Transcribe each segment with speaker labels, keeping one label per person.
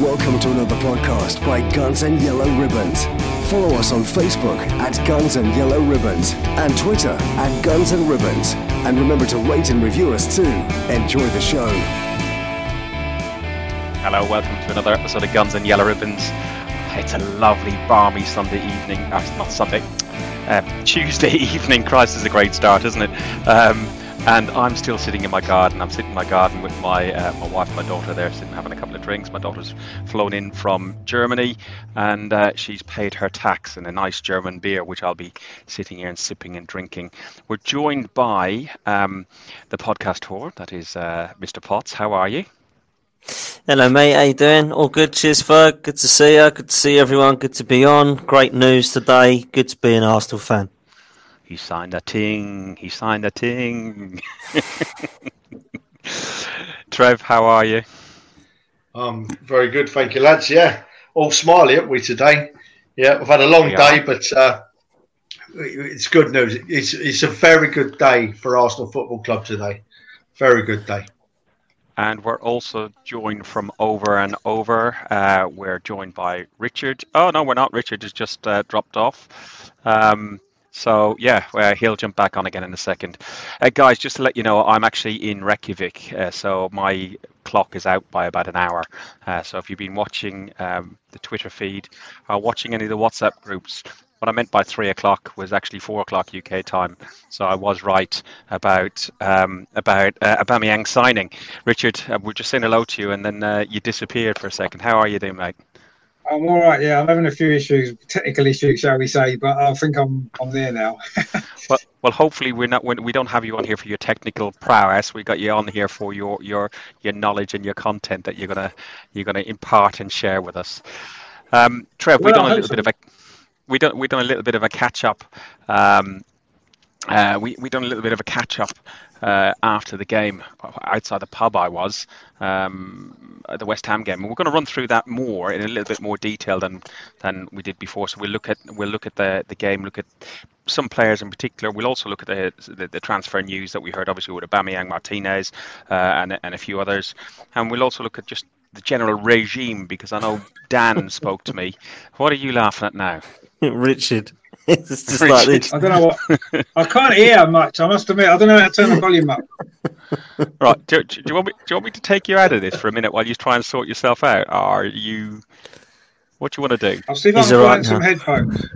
Speaker 1: Welcome to another podcast by Guns and Yellow Ribbons. Follow us on Facebook at Guns and Yellow Ribbons and Twitter at Guns and Ribbons. And remember to rate and review us too. Enjoy the show.
Speaker 2: Hello, welcome to another episode of Guns and Yellow Ribbons. It's a lovely, balmy Sunday evening. Uh, not Sunday, uh, Tuesday evening. Christ is a great start, isn't it? Um, and I'm still sitting in my garden. I'm sitting in my garden with my uh, my wife, and my daughter. There, sitting having a couple drinks. My daughter's flown in from Germany, and uh, she's paid her tax in a nice German beer, which I'll be sitting here and sipping and drinking. We're joined by um, the podcast tour. That is uh, Mr. Potts. How are you?
Speaker 3: Hello, mate. How you doing? All good. Cheers, Ferg. Good to see you. Good to see everyone. Good to be on. Great news today. Good to be an Arsenal fan.
Speaker 2: He signed a ting. He signed a ting. Trev, how are you?
Speaker 4: Um, very good, thank you, lads. Yeah, all smiley, aren't we today? Yeah, we've had a long
Speaker 2: We
Speaker 4: day, but uh, it's good news. It's it's a very good day for Arsenal Football Club today. Very good day.
Speaker 2: And we're also joined from over and over. Uh, we're joined by Richard. Oh no, we're not. Richard has just uh, dropped off. Um, so yeah, well, he'll jump back on again in a second. Uh, guys, just to let you know, I'm actually in Reykjavik, uh, so my clock is out by about an hour. Uh, so if you've been watching um, the Twitter feed or watching any of the WhatsApp groups, what I meant by three o'clock was actually four o'clock UK time. So I was right about um, about uh, Aubameyang signing. Richard, uh, we're just saying hello to you, and then uh, you disappeared for a second. How are you doing, mate?
Speaker 5: I'm all right. Yeah, I'm having a few issues, technical issues, shall we say? But I think I'm I'm there now.
Speaker 2: Well, well, hopefully we're not. We don't have you on here for your technical prowess. We got you on here for your your your knowledge and your content that you're gonna you're gonna impart and share with us. Um, Trev,
Speaker 5: we've
Speaker 2: done a little bit of a we done we done a little bit of a catch up. Um, uh, we we done a little bit of a catch up uh, after the game outside the pub. I was um, at the West Ham game, and we're going to run through that more in a little bit more detail than than we did before. So we'll look at we'll look at the the game, look at some players in particular. We'll also look at the the, the transfer news that we heard, obviously with Aubameyang, Martinez, uh, and and a few others, and we'll also look at just the general regime because I know Dan spoke to me. What are you laughing at now?
Speaker 3: Richard. It's just like this.
Speaker 5: I don't know what I can't hear much. I must admit, I don't know how to turn the volume up.
Speaker 2: Right. Do, do you want me? Do you want me to take you out of this for a minute while you try and sort yourself out? Are you? What do you want to do?
Speaker 5: I'll see if I can find
Speaker 3: right
Speaker 5: some headphones.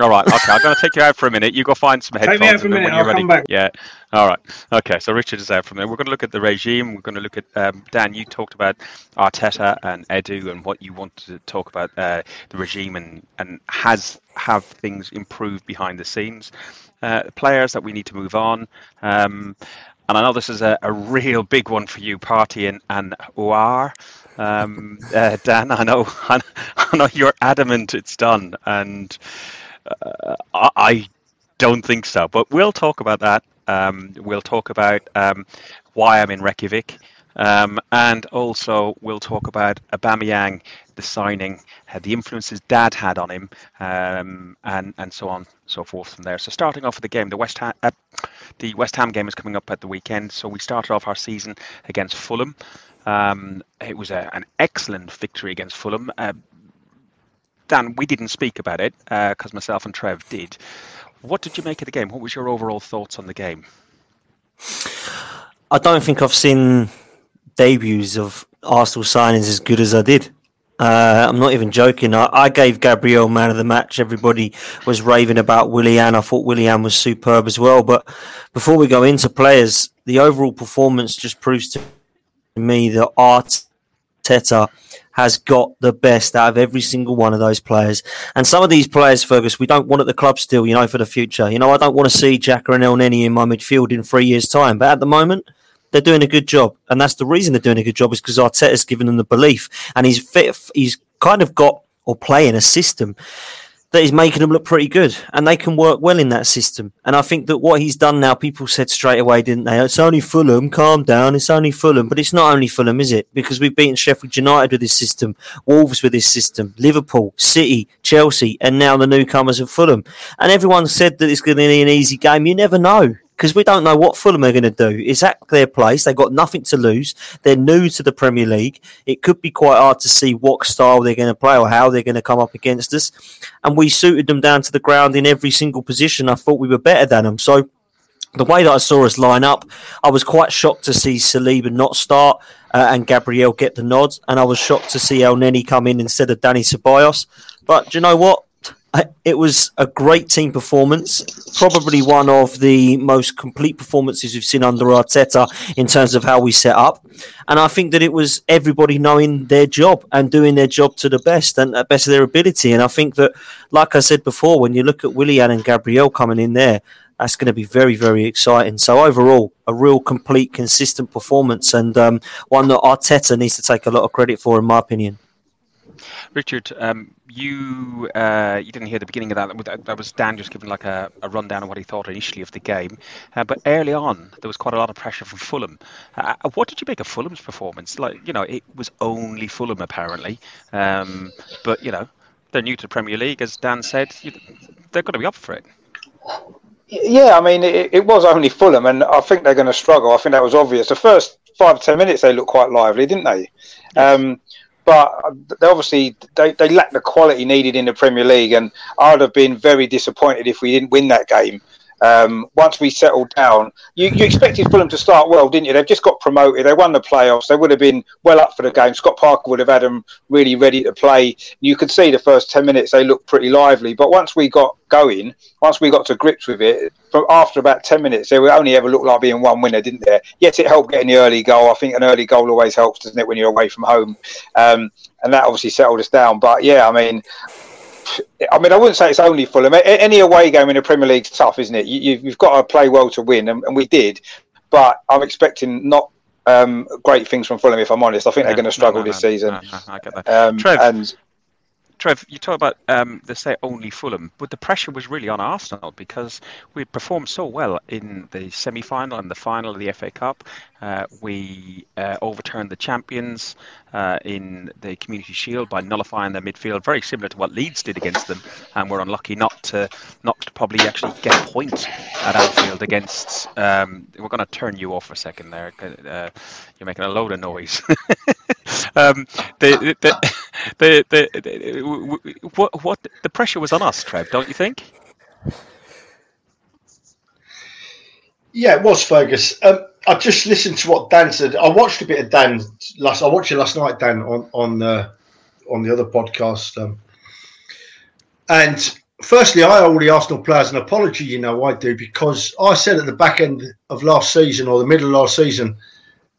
Speaker 2: All right. Okay. I'm going to take you out for a minute. You go find some headphones.
Speaker 5: Take me out for a minute, I'll
Speaker 2: ready-
Speaker 5: come back.
Speaker 2: Yeah. All right. Okay. So Richard is out from there. We're going to look at the regime. We're going to look at um, Dan. You talked about Arteta and Edu and what you wanted to talk about uh, the regime and and has have things improved behind the scenes. Uh, players that we need to move on. Um, and I know this is a, a real big one for you, Partey and, and Aouar. Um, uh, Dan, I know, I know you're adamant it's done, and uh, I, don't think so. But we'll talk about that. Um, we'll talk about um, why I'm in Reykjavik, um, and also we'll talk about Aubameyang, the signing, uh, the influences Dad had on him, um, and and so on, so forth from there. So starting off with the game, the West Ham, uh, the West Ham game is coming up at the weekend. So we started off our season against Fulham. Um, it was a, an excellent victory against Fulham. Uh, Dan, we didn't speak about it because myself and Trev did. What did you make of the game? What was your overall thoughts on the game?
Speaker 3: I don't think I've seen debuts of Arsenal signings as good as I did. Uh, I'm not even joking. I, I gave Gabriel man of the match. Everybody was raving about Willian. I thought Willian was superb as well. But before we go into players, the overall performance just proves to me that Arteta has got the best out of every single one of those players. And some of these players, Fergus, we don't want at the club still, you know, for the future. You know, I don't want to see Xhaka and Elneny in my midfield in three years' time. But at the moment, they're doing a good job, and that's the reason they're doing a good job is because Arteta's given them the belief, and he's fit. He's kind of got or playing a system that is making them look pretty good, and they can work well in that system. And I think that what he's done now, people said straight away, didn't they? It's only Fulham. Calm down. It's only Fulham, but it's not only Fulham, is it? Because we've beaten Sheffield United with this system, Wolves with this system, Liverpool, City, Chelsea, and now the newcomers of Fulham. And everyone said that it's going to be an easy game. You never know. Because we don't know what Fulham are going to do. Is that their place? They've got nothing to lose. They're new to the Premier League. It could be quite hard to see what style they're going to play or how they're going to come up against us. And we suited them down to the ground in every single position. I thought we were better than them. So the way that I saw us line up, I was quite shocked to see Saliba not start uh, and Gabriel get the nod, and I was shocked to see Elneny come in instead of Dani Ceballos. But do you know what? It was a great team performance, probably one of the most complete performances we've seen under Arteta in terms of how we set up. And I think that it was everybody knowing their job and doing their job to the best and at best of their ability. And I think that, like I said before, when you look at Willian and Gabriel coming in there, that's going to be very, very exciting. So overall, a real complete, consistent performance, and um, one that Arteta needs to take a lot of credit for, in my opinion.
Speaker 2: Richard, um, you uh, you didn't hear the beginning of that. That was Dan just giving like a, a rundown of what he thought initially of the game. Uh, but early on, there was quite a lot of pressure from Fulham. Uh, uh what did you make of Fulham's performance? Like, you know, it was only Fulham apparently, um, but you know, they're new to the Premier League, as Dan said. They're going to be up for it.
Speaker 6: Yeah, I mean, it, it, was only Fulham, and I think they're going to struggle. I think that was obvious. The first five ten minutes, they looked quite lively, didn't they? Um, but uh, they obviously they, they lack the quality needed in the Premier League, and I'd have been very disappointed if we didn't win that game. Um, once we settled down, you, you, expected Fulham to start well, didn't you? They've just got promoted. They won the playoffs. They would have been well up for the game. Scott Parker would have had them really ready to play. You could see the first 10 minutes they looked pretty lively. But once we got going, once we got to grips with it, from after about 10 minutes, they only ever looked like being one winner, didn't they? Yes, it helped getting the early goal. I think an early goal always helps, doesn't it, when you're away from home? Um, and that obviously settled us down. But yeah, I mean, I mean, I wouldn't say it's only Fulham. Any away game in the Premier League is tough, isn't it? You, have got to play well to win, and, and, we did. But I'm expecting not um, great things from Fulham, if I'm honest. I think yeah, they're going to struggle no, no, this no, season.
Speaker 2: I get that. Um, Trev, and Trev, you talk about um, they say only Fulham, but the pressure was really on Arsenal because we performed so well in the semi-final and the final of the FA Cup. Uh, we uh, overturned the champions uh, in the Community Shield by nullifying their midfield, very similar to what Leeds did against them, and we're unlucky not to not to probably actually get a point at Anfield against. Um, we're going to turn you off for a second there. Uh, you're making a load of noise. um, the, the, the, what, what the pressure was on us, Trev, don't you think?
Speaker 4: Yeah, it was Fergus. Um, I just listened to what Dan said. I watched a bit of Dan last. I watched it last night, Dan, on on uh, on the other podcast. Um, and firstly, I owe the Arsenal players an apology. You know, I do because I said at the back end of last season or the middle of last season,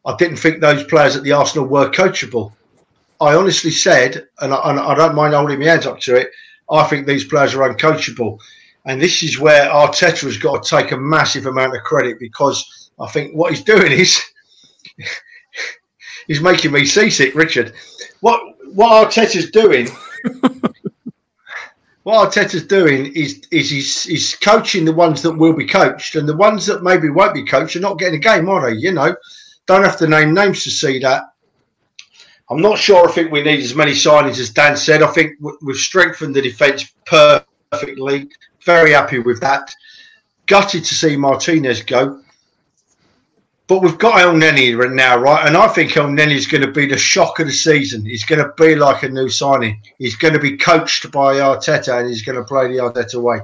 Speaker 4: I didn't think those players at the Arsenal were coachable. I honestly said, and I, and I don't mind holding my hands up to it. I think these players are uncoachable, and this is where Arteta has got to take a massive amount of credit because I think what he's doing is he's making me seasick, Richard. What what Arteta's doing, what Arteta's doing is is he's, he's coaching the ones that will be coached, and the ones that maybe won't be coached are not getting a game, are they? You know, don't have to name names to see that. I'm not sure. I think we need as many signings as Dan said. I think we've strengthened the defence perfectly. Very happy with that. Gutted to see Martinez go. But we've got Elneny now, right? And I think Elneny is going to be the shock of the season. He's going to be like a new signing. He's going to be coached by Arteta and he's going to play the Arteta way.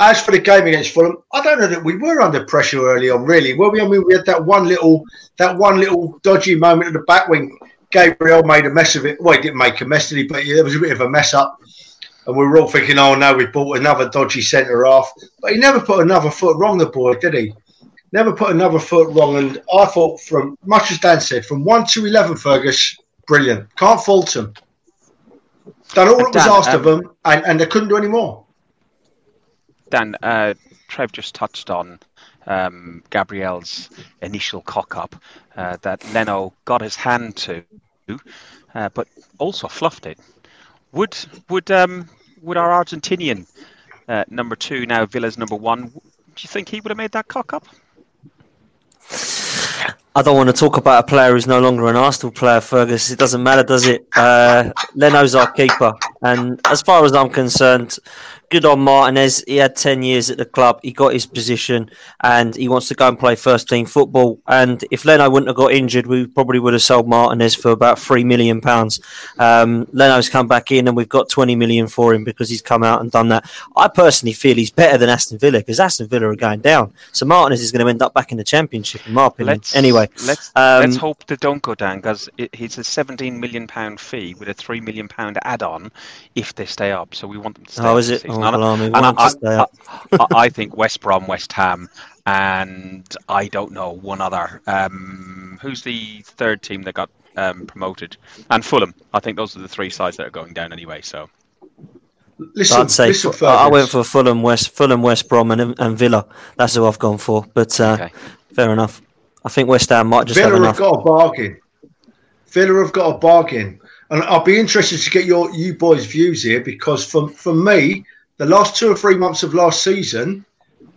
Speaker 4: As for the game against Fulham, I don't know that we were under pressure early on, really. Well, we, I mean, we had that one little, that one little dodgy moment at the back when Gabriel made a mess of it. Well, he didn't make a mess, did he? But there was a bit of a mess up, and we were all thinking, "Oh no, we bought another dodgy centre half." But he never put another foot wrong the boy, did he? never put another foot wrong. And I thought, from much as Dan said, from one to eleven, Fergus, brilliant. Can't fault him. Done all that was asked um, of them, and, and they couldn't do any more.
Speaker 2: Dan, uh, Trev just touched on um, Gabriel's initial cock up uh, that Leno got his hand to, uh, but also fluffed it. Would would um, would our Argentinian uh, number two now Villa's number one? Do you think he would have made that cock up?
Speaker 3: I don't want to talk about a player who's no longer an Arsenal player, Fergus. It doesn't matter, does it? Uh, Leno's our keeper, and as far as I'm concerned, good on Martinez. He had 10 years at the club. He got his position and he wants to go and play first team football. And if Leno wouldn't have got injured, we probably would have sold Martinez for about £3 million. Um, Leno's come back in and we've got 20 million for him because he's come out and done that. I personally feel he's better than Aston Villa because Aston Villa are going down. So Martinez is going to end up back in the Championship, in my opinion.
Speaker 2: Let's,
Speaker 3: anyway,
Speaker 2: let's
Speaker 3: um,
Speaker 2: let's hope they don't go down because it's a 17 million pound fee with a 3 million pound add-on if they stay up. So we want them to stay.
Speaker 3: Oh,
Speaker 2: up
Speaker 3: is it?
Speaker 2: Season.
Speaker 3: Oh,
Speaker 2: And I-
Speaker 3: blimey, we
Speaker 2: and I,
Speaker 3: to stay up.
Speaker 2: I, I- I think West Brom, West Ham, and I don't know one other. Um, who's the third team that got um, promoted? And Fulham. I think those are the three sides that are going down anyway. So
Speaker 4: Listen,
Speaker 3: I'd say
Speaker 4: listen,
Speaker 3: I went for Fulham, West, Fulham, West Brom, and, and Villa. That's who I've gone for. But uh,
Speaker 2: Okay.
Speaker 3: fair enough. I think West Ham might just have
Speaker 4: Villa
Speaker 3: enough.
Speaker 4: have got a bargain. Villa have got a bargain, and I'll be interested to get your you boys' views here because for for me, the last two or three months of last season,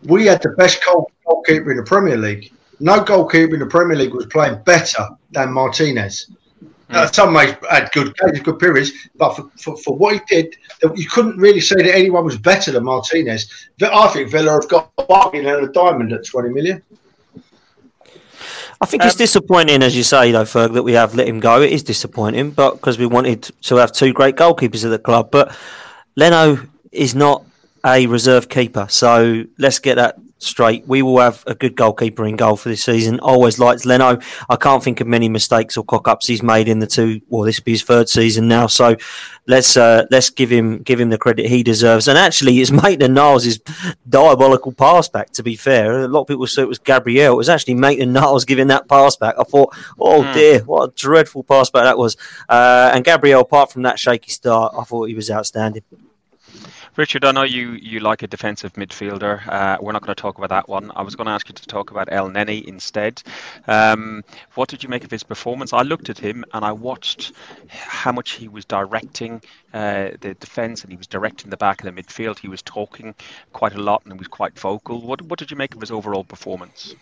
Speaker 4: we had the best goal, goalkeeper in the Premier League. No goalkeeper in the Premier League was playing better than Martinez. Uh, some may had good games, good periods, but for, for, for what he did, you couldn't really say that anyone was better than Martinez. I think Villa have got a bargain and a diamond at 20 million.
Speaker 3: I think it's disappointing, as you say, though, Ferg, that we have let him go. It is disappointing, but because we wanted to have two great goalkeepers at the club. But Leno is not a reserve keeper, so let's get that straight. We will have a good goalkeeper in goal for this season. Always liked Leno. I can't think of many mistakes or cock ups he's made in the two. Well, this will be his third season now, so let's uh, let's give him give him the credit he deserves. And actually, it's Maitland Niles' diabolical pass back. To be fair, a lot of people said it was Gabriel. It was actually Maitland Niles giving that pass back. I thought, oh dear, what a dreadful pass back that was. Uh, and Gabriel, apart from that shaky start, I thought he was outstanding.
Speaker 2: Richard, I know you, you like a defensive midfielder. Uh, we're not going to talk about that one. I was going to ask you to talk about Elneny instead. Um, what did you make of his performance? I looked at him and I watched how much he was directing uh, the defence and he was directing the back of the midfield. He was talking quite a lot and he was quite vocal. What, what did you make of his overall performance?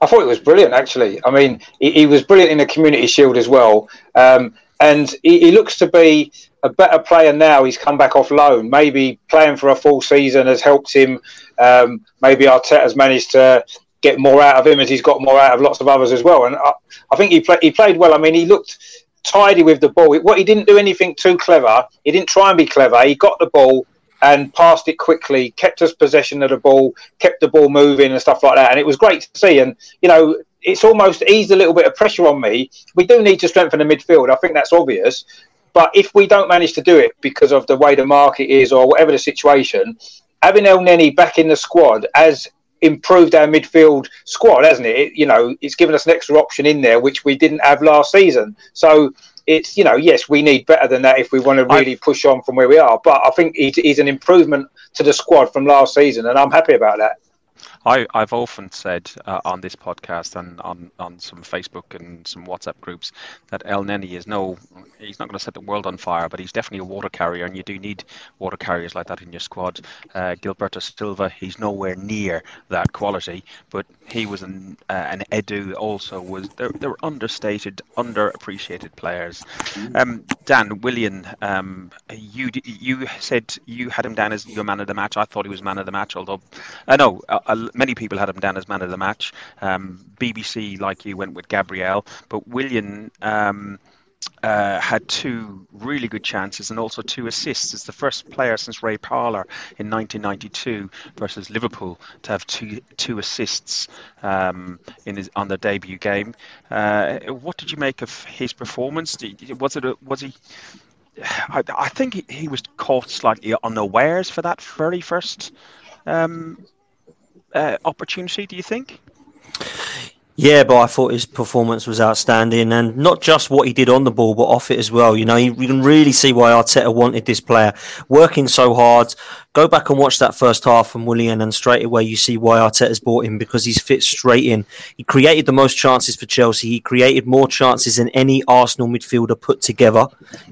Speaker 6: I thought it was brilliant, actually. I mean, he, he was brilliant in the Community Shield as well. Um, and he, he looks to be a better player now. He's come back off loan. Maybe playing for a full season has helped him. Um, maybe Arteta's managed to get more out of him as he's got more out of lots of others as well. And I, I think he, play, he played well. I mean, he looked tidy with the ball. What he didn't do anything too clever. He didn't try and be clever. He got the ball and passed it quickly, kept us possession of the ball, kept the ball moving and stuff like that. And it was great to see. And you know, it's almost eased a little bit of pressure on me. We do need to strengthen the midfield. I think that's obvious. But if we don't manage to do it because of the way the market is or whatever the situation, having Elneny back in the squad has improved our midfield squad, hasn't it? it? You know, it's given us an extra option in there which we didn't have last season. So it's you know, yes, we need better than that if we want to really push on from where we are. But I think he's, he's an improvement to the squad from last season, and I'm happy about that.
Speaker 2: I, I've often said uh, on this podcast and on, on some Facebook and some WhatsApp groups that Elneny is no, he's not going to set the world on fire, but he's definitely a water carrier, and you do need water carriers like that in your squad. Uh, Gilberto Silva, he's nowhere near that quality, but he was an uh, an Edu also was they're, they're understated, underappreciated players. Um, Dan Willian, um, you you said you had him down as your man of the match. I thought he was man of the match, although I uh, know uh, many people had him down as man of the match. Um, BBC, like you, went with Gabriel, but Willian. Um, uh, had two really good chances and also two assists. It's the first player since Ray Parlour in 1992 versus Liverpool to have two two assists um, in his on the debut game. Uh, what did you make of his performance? Was it a, was he? I, I think he, he, was caught slightly unawares for that very first um, uh, opportunity. Do you think?
Speaker 3: Yeah, but I thought his performance was outstanding, and not just what he did on the ball, but off it as well. You know, you, can really see why Arteta wanted this player, working so hard, Go back and watch that first half from Willian, and straight away you see why Arteta's bought him because he's fit straight in. He created the most chances for Chelsea. He created more chances than any Arsenal midfielder put together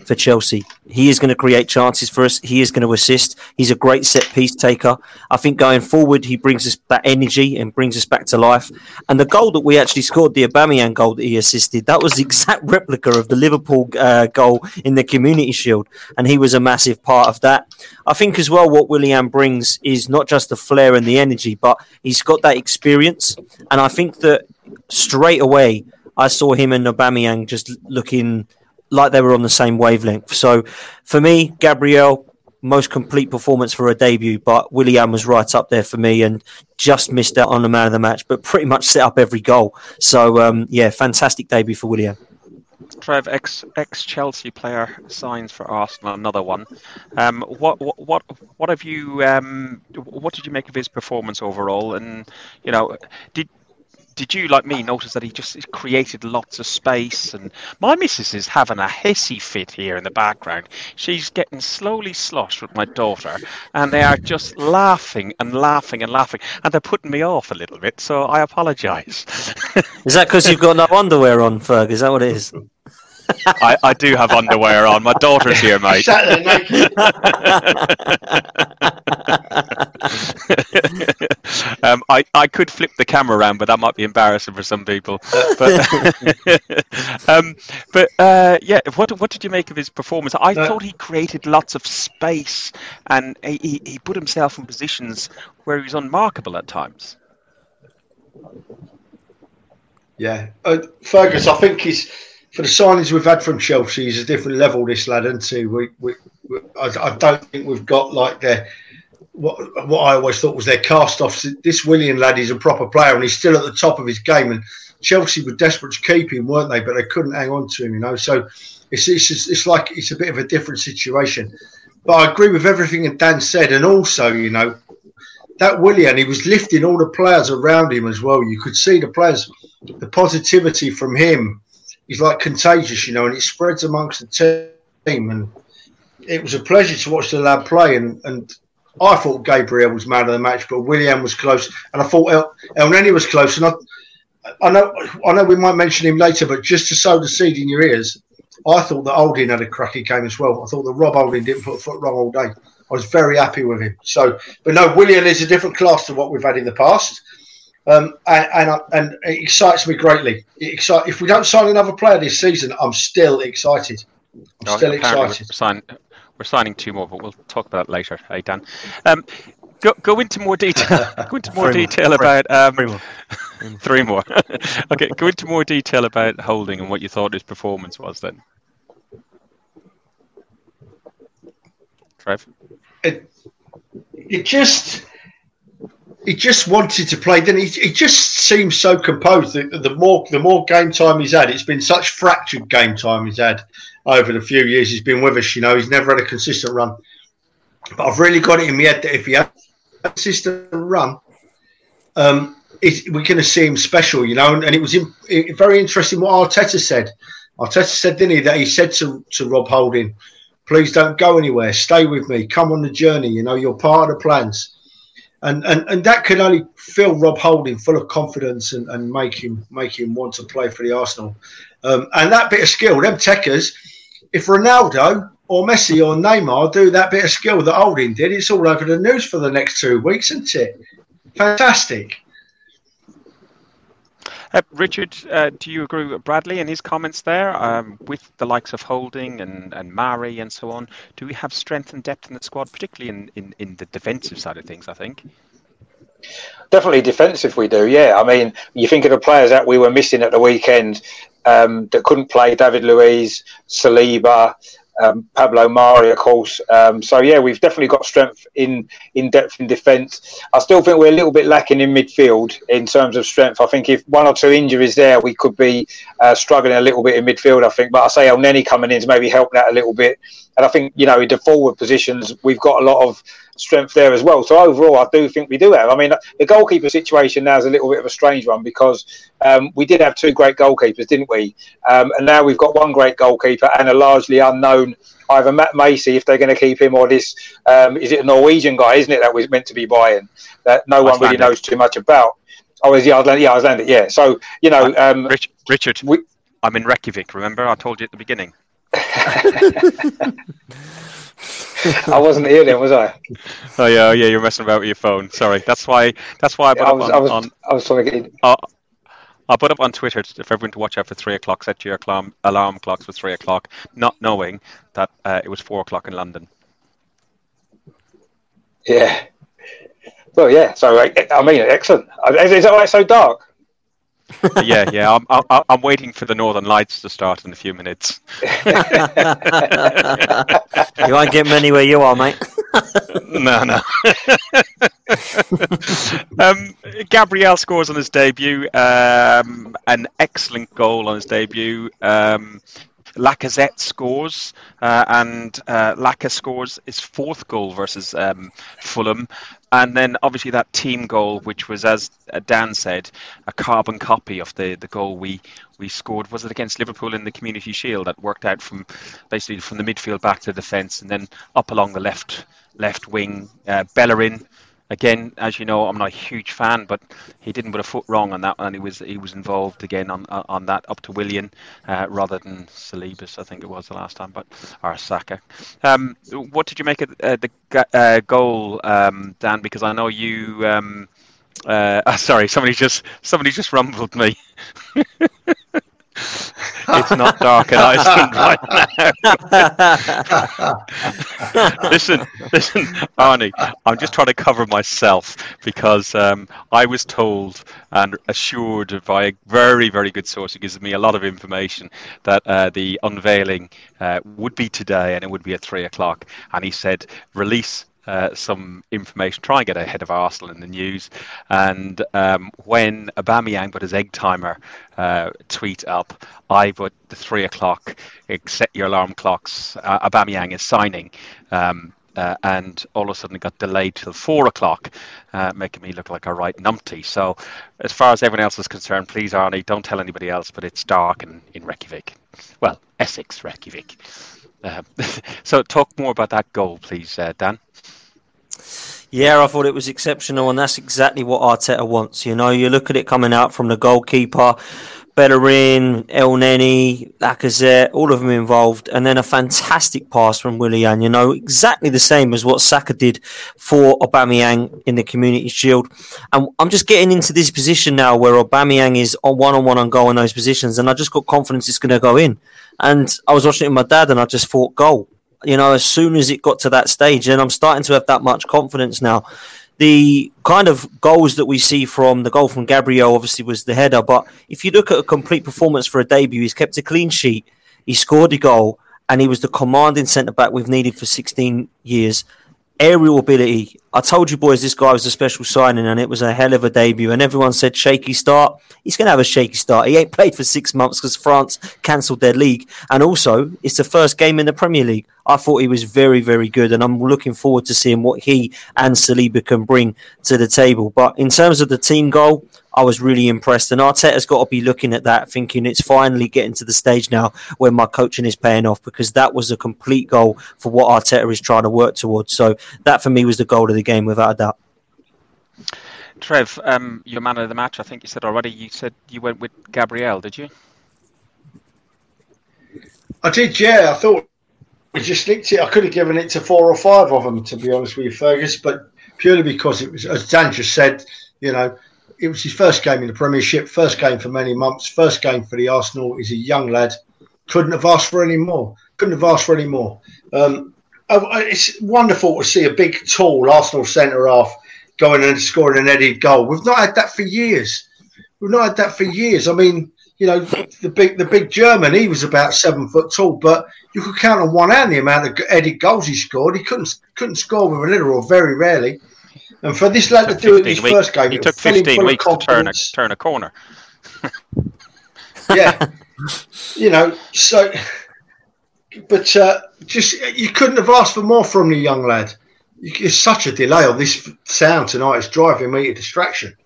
Speaker 3: for Chelsea. He is going to create chances for us. He is going to assist. He's a great set piece taker. I think going forward, he brings us that energy and brings us back to life. And the goal that we actually scored, the Aubameyang goal that he assisted, that was the exact replica of the Liverpool uh, goal in the Community Shield, and he was a massive part of that. I think as well what Willian brings is not just the flair and the energy, but he's got that experience, and I think that straight away I saw him and Aubameyang just looking like they were on the same wavelength. So for me, Gabriel, most complete performance for a debut, but Willian was right up there for me and just missed out on the man of the match, but pretty much set up every goal. So um, yeah, fantastic debut for Willian.
Speaker 2: Trev, ex ex Chelsea player signs for Arsenal. Another one. Um, what what what what have you? Um, what did you make of his performance overall? And you know, did did you, like me, notice that he just created lots of space? And my missus is having a hissy fit here in the background. She's getting slowly sloshed with my daughter, and they are just laughing and laughing and laughing, and they're putting me off a little bit. So I apologise.
Speaker 3: is that because you've got no underwear on, Ferg? Is that what it is?
Speaker 2: I, I do have underwear on. My daughter's here, mate. um, I, I could flip the camera around, but that might be embarrassing for some people. But, um, but uh, yeah, what what did you make of his performance? I uh, thought he created lots of space and he, he put himself in positions where he was unmarkable at times.
Speaker 4: Yeah, uh, Fergus, I think he's for the signings we've had from Chelsea, he's a different level. This lad? We, we, we I, I, don't think we've got like their what what I always thought was their cast offs. This Willian lad is a proper player, and he's still at the top of his game. And Chelsea were desperate to keep him, weren't they? But they couldn't hang on to him, you know. So it's it's just, it's like it's a bit of a different situation. But I agree with everything that Dan said, and also, you know, that Willian, he was lifting all the players around him as well. You could see the players, the positivity from him he's like contagious, you know, and it spreads amongst the team. And it was a pleasure to watch the lad play. And, and I thought Gabriel was man of the match, but Willian was close, and I thought El, Elneny was close. And I, I know, I know, we might mention him later, but just to sow the seed in your ears, I thought that Holding had a cracking game as well. I thought that Rob Holding didn't put a foot wrong all day. I was very happy with him. So, but no, Willian is a different class to what we've had in the past. Um, and, and, and it excites me greatly. Excite, if we don't sign another player this season, I'm still excited. I'm oh, still excited.
Speaker 2: We're, sign, we're, signing two more, but we'll talk about that later. Hey Dan, um, go go into more detail. go into more detail more. about um, three more. three more. okay, go into more detail about Holding and what you thought his performance was then. Trev.
Speaker 4: It, it just he just wanted to play. Then he, he just seems so composed. The, the, more the more game time he's had, it's been such fractured game time he's had over the few years he's been with us. You know, he's never had a consistent run. But I've really got it in my head that if he had a consistent run, um, it, we're going to see him special. You know, and, and it was in, it, very interesting what Arteta said. Arteta said, didn't he, that he said to, to Rob Holding, please don't go anywhere. Stay with me. Come on the journey. You know, you're part of the plans and and and that could only fill Rob Holding full of confidence and, and make him make him want to play for the Arsenal. Um, and that bit of skill, them techers, if Ronaldo or Messi or Neymar do that bit of skill that Holding did, it's all over the news for the next two weeks, isn't it? Fantastic.
Speaker 2: Uh, Richard, uh, do you agree with Bradley and his comments there? Um, with the likes of Holding and, and Mari and so on, do we have strength and depth in the squad, particularly in, in, in the defensive side of things, I think?
Speaker 6: Definitely defensive, we do, yeah. I mean, you think of the players that we were missing at the weekend um, that couldn't play David Luiz, Saliba, um, Pablo Mari, of course. Um, so yeah, we've definitely got strength in in depth in defence. I still think we're a little bit lacking in midfield in terms of strength. I think if one or two injuries there, we could be uh, struggling a little bit in midfield. I think, but I say Elneny coming in to maybe help that a little bit. And I think you know in the forward positions, we've got a lot of strength there as well. So overall, I do think we do have. I mean, the goalkeeper situation now is a little bit of a strange one because um, we did have two great goalkeepers, didn't we? Um, and now we've got one great goalkeeper and a largely unknown either Matt Macey if they're going to keep him or this um, is it a Norwegian guy, isn't it? That was meant to be buying that no one really knows too much about. Oh, is yeah, Icelandic? Yeah, Icelandic. Yeah. So you know, um,
Speaker 2: Richard, Richard we, I'm in Reykjavik. Remember, I told you at the beginning.
Speaker 6: I wasn't here then, was I?
Speaker 2: Oh yeah, oh, yeah. You're messing about with your phone. Sorry. That's why. That's why I put I was,
Speaker 6: up on. I was,
Speaker 2: on,
Speaker 6: I was trying to get.
Speaker 2: Uh, I'll put up on Twitter for everyone to watch out for three o'clock. Set your alarm, alarm clocks for three o'clock, not knowing that uh, it was four o'clock in London.
Speaker 6: Yeah. Well, yeah. So I mean, excellent. Is, that why it's so dark?
Speaker 2: Yeah, yeah. I'm, I'm, I'm waiting for the Northern Lights to start in a few minutes.
Speaker 3: you won't get many where you are, mate.
Speaker 2: no, no. um, Gabriel scores on his debut. Um, an excellent goal on his debut. Um, Lacazette scores, uh, and uh, Lacazette scores his fourth goal versus um, Fulham. And then obviously that team goal, which was, as uh, Dan said, a carbon copy of the, the goal we, we scored. Was it against Liverpool in the Community Shield that worked out from basically from the midfield back to the defence and then up along the left left wing. Uh, Bellerin again, as you know, I'm not a huge fan, but he didn't put a foot wrong on that, and he was he was involved again on on that up to Willian uh, rather than Salibas, I think it was the last time, but or Saka. Um, what did you make of uh, the uh, goal, um, Dan? Because I know you. Um, uh, sorry, somebody just somebody just rumbled me. it's not dark in Iceland right now. listen, listen, Arnie, I'm just trying to cover myself because um, I was told and assured by a very, very good source who gives me a lot of information that uh, the unveiling uh, would be today and it would be at three o'clock. And he said, release uh, some information, try and get ahead of Arsenal in the news. And um, when Aubameyang put his egg timer uh, tweet up, I put the three o'clock, set your alarm clocks. Uh, Aubameyang is signing. Um, uh, and all of a sudden it got delayed till four o'clock, uh, making me look like a right numpty. So, as far as everyone else is concerned, please, Arnie, don't tell anybody else, but it's dark in, in Reykjavik. Well, Essex, Reykjavik. Uh, so, talk more about that goal, please, uh, Dan.
Speaker 3: Yeah, I thought it was exceptional, and that's exactly what Arteta wants. You know, you look at it coming out from the goalkeeper, Bellerin, Elneny, Lacazette, all of them involved, and then a fantastic pass from Willian. You know, exactly the same as what Saka did for Aubameyang in the Community Shield. And I'm just getting into this position now where Aubameyang is on one-on-one on goal in those positions, and I just got confidence it's going to go in. And I was watching it with my dad, and I just thought goal you know, as soon as it got to that stage, and I'm starting to have that much confidence now. The kind of goals that we see from the goal from Gabriel obviously was the header, but if you look at a complete performance for a debut, he's kept a clean sheet, he scored a goal, and he was the commanding centre back we've needed for 16 years aerial ability. I told you boys this guy was a special signing and it was a hell of a debut. And everyone said shaky start. He's going to have a shaky start. He ain't played for six months because France cancelled their league. And also, it's the first game in the Premier League. I thought he was very, very good. And I'm looking forward to seeing what he and Saliba can bring to the table. But in terms of the team goal, I was really impressed. And Arteta's got to be looking at that, thinking it's finally getting to the stage now where my coaching is paying off because that was a complete goal for what Arteta is trying to work towards. So that for me was the goal of the game, without a doubt.
Speaker 2: Trev, um, your man of the match, I think you said already. You said you went with Gabriel, did you?
Speaker 4: I did, yeah. I thought we just linked it. I could have given it to four or five of them, to be honest with you, Fergus, but purely because it was, as Dan just said, you know, it was his first game in the Premiership, first game for many months, first game for the Arsenal. He's a young lad. Couldn't have asked for any more. Couldn't have asked for any more. Um, it's wonderful to see a big, tall Arsenal centre half going and scoring an headed goal. We've not had that for years. We've not had that for years. I mean, you know, the big, the big German, he was about seven foot tall, but you could count on one hand the amount of headed goals he scored. He couldn't couldn't score with a little or very rarely. And for this lad to do it in his
Speaker 2: weeks.
Speaker 4: first game,
Speaker 2: he took 15 weeks to turn a, turn a corner.
Speaker 4: yeah. You know, so, but uh, just you couldn't have asked for more from the young lad. It's such a delay on this sound tonight. It's driving me to distraction.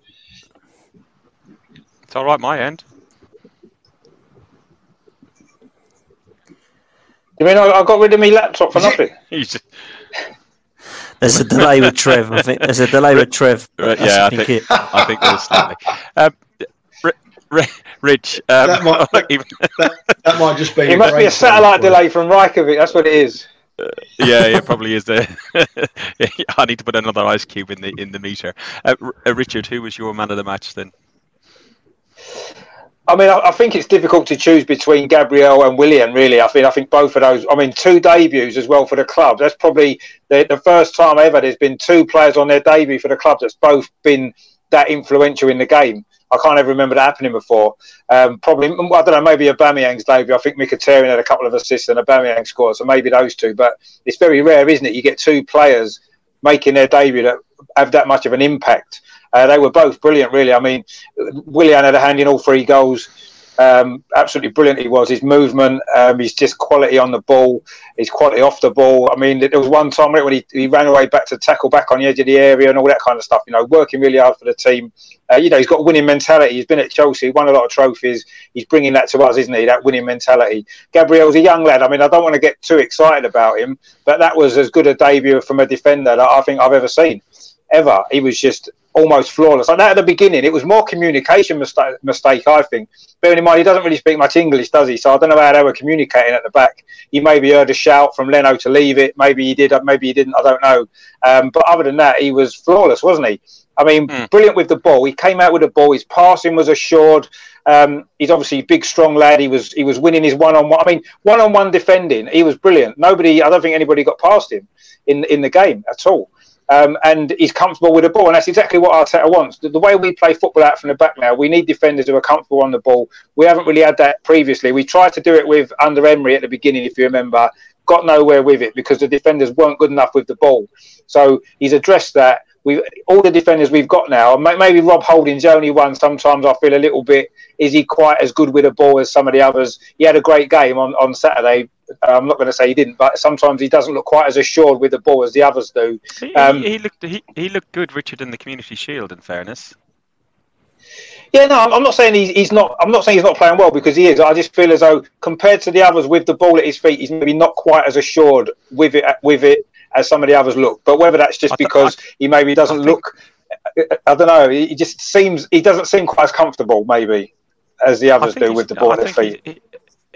Speaker 2: It's all right, my end.
Speaker 6: You mean I, I got rid of my laptop for nothing?
Speaker 3: There's a delay with Trev. I think there's a delay with Trev.
Speaker 2: Right, yeah, I
Speaker 3: think
Speaker 2: think-
Speaker 3: it.
Speaker 2: I think there's slightly. Um, Ri- Ri- Rich, um,
Speaker 4: That might-
Speaker 2: even-
Speaker 4: That might just be.
Speaker 6: It must be a satellite delay from Reykjavik. That's what it is.
Speaker 2: yeah, it probably is there. I need to put another ice cube in the in the meter. Uh, R- uh, Richard, who was your man of the match then?
Speaker 6: I mean, I, I think it's difficult to choose between Gabriel and Willian. Really, I think I think both of those. I mean, two debuts as well for the club. That's probably the, the first time ever there's been two players on their debut for the club that's both been that influential in the game. I can't ever remember that happening before. Um, probably, I don't know, maybe Aubameyang's debut. I think Mkhitaryan had a couple of assists and Aubameyang scored, so maybe those two. But it's very rare, isn't it? You get two players making their debut that have that much of an impact. Uh, they were both brilliant, really. I mean, Willian had a hand in all three goals. Um, absolutely brilliant he was. His movement, um, his just quality on the ball, his quality off the ball. I mean, there was one time when he, he ran away back to tackle back on the edge of the area and all that kind of stuff. You know, working really hard for the team. Uh, you know, he's got a winning mentality. He's been at Chelsea, won a lot of trophies. He's bringing that to us, isn't he? That winning mentality. Gabriel's a young lad. I mean, I don't want to get too excited about him, but that was as good a debut from a defender that I think I've ever seen. Ever. He was just almost flawless. Like that at the beginning, it was more communication mistake, mistake, I think. Bearing in mind, he doesn't really speak much English, does he? So I don't know how they were communicating at the back. He maybe heard a shout from Leno to leave it. Maybe he did, maybe he didn't. I don't know. Um, but other than that, he was flawless, wasn't he? I mean,
Speaker 2: Mm.
Speaker 6: brilliant with the ball. He came out with the ball. His passing was assured. Um, he's obviously a big, strong lad. He was he was winning his one on one. I mean, one on one defending. He was brilliant. Nobody, I don't think anybody got past him in in the game at all. Um, and he's comfortable with the ball, and that's exactly what Arteta wants. The, the way we play football out from the back now, we need defenders who are comfortable on the ball. We haven't really had that previously. We tried to do it with under Emery at the beginning, if you remember, got nowhere with it because the defenders weren't good enough with the ball. So he's addressed that. We all the defenders we've got now. Maybe Rob Holding's the only one. Sometimes I feel a little bit. Is he quite as good with the ball as some of the others? He had a great game on on Saturday. Uh, I'm not going to say he didn't, but sometimes he doesn't look quite as assured with the ball as the others do.
Speaker 2: He,
Speaker 6: Um,
Speaker 2: he, looked he, he looked good, Richard, in the Community Shield. In fairness,
Speaker 6: Yeah, no, I'm- I'm not saying he's, he's not. I'm not saying he's not playing well because he is. I just feel as though compared to the others with the ball at his feet, he's maybe not quite as assured with it with it as some of the others look. But whether that's just
Speaker 2: I th-
Speaker 6: because he maybe doesn't
Speaker 2: I
Speaker 6: look, I don't know. He just seems he doesn't seem quite as comfortable maybe as the others do with the ball
Speaker 2: I
Speaker 6: at their feet.
Speaker 2: he- he-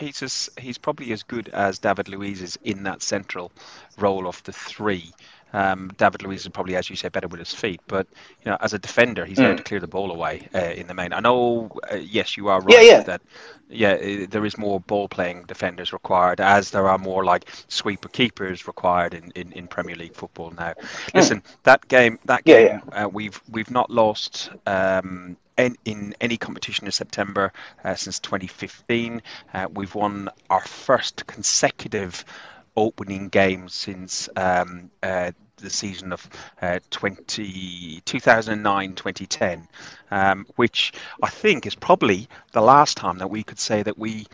Speaker 2: he's as, he's probably as good as David Luiz is in that central role of the three. Um, David Luiz is probably, as you say, better with his feet, but you know, as a defender, he's there
Speaker 6: Mm.
Speaker 2: to clear the ball away uh, in the main. I know, uh, yes, you are right
Speaker 6: Yeah, yeah.
Speaker 2: that yeah, there is more ball playing defenders required, as there are more like sweeper keepers required in, in, in Premier League football now. Listen, that game, that
Speaker 6: Hmm. Yeah,
Speaker 2: game, Uh, we've we've not lost um, in, in any competition in September uh, since 2015. Uh, we've won our first consecutive opening game since um, uh, the season of uh, 20, 2009-2010, um, which I think is probably the last time that we could say that we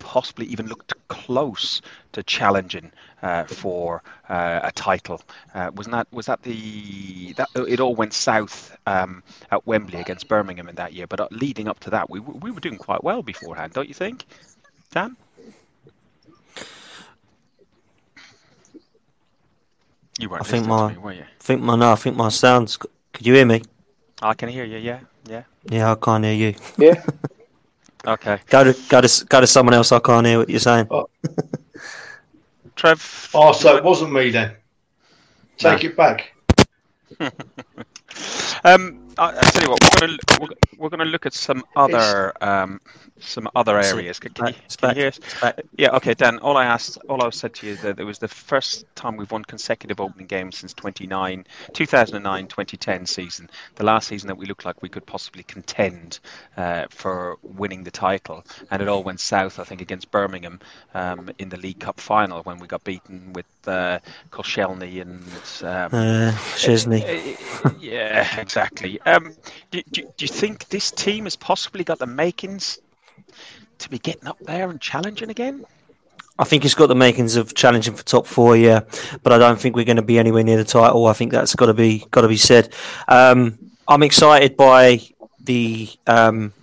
Speaker 2: possibly even looked close to challenging uh, for uh, a title. Uh, wasn't that was that the that it all went south um, at Wembley against Birmingham in that year? But uh, leading up to that, we we were doing quite well beforehand, don't you think, Dan? You weren't
Speaker 3: I think my-
Speaker 2: to me, were you?
Speaker 3: I think my no, I think my sounds. Could you hear me?
Speaker 2: I can hear you. Yeah, yeah.
Speaker 3: Yeah, I can't hear you.
Speaker 6: Yeah.
Speaker 2: Okay,
Speaker 3: Go to go to go to someone else. I can't hear what you're saying.
Speaker 2: Trev.
Speaker 4: Oh, so it wasn't me then. Take it back.
Speaker 2: Um, I, I tell you what, we're going to we're, we're going to look at some other um, some other areas. Can, can, you, can you hear us? Yeah, okay, Dan. All I asked, all I said to you is that it was the first time we've won consecutive opening games since 29, 2009, 2010 season. The last season that we looked like we could possibly contend uh, for winning the title, and it all went south. I think against Birmingham um, in the League Cup final when we got beaten with uh, Koscielny and. Um,
Speaker 3: Uh, Szczesny.
Speaker 2: uh, yeah, exactly. Um, do, do, do you think this team has possibly got the makings to be getting up there and challenging again?
Speaker 3: I think it's got the makings of challenging for top four, yeah, but I don't think we're going to be anywhere near the title. I think that's got to be got to be said. Um, I'm excited by the um,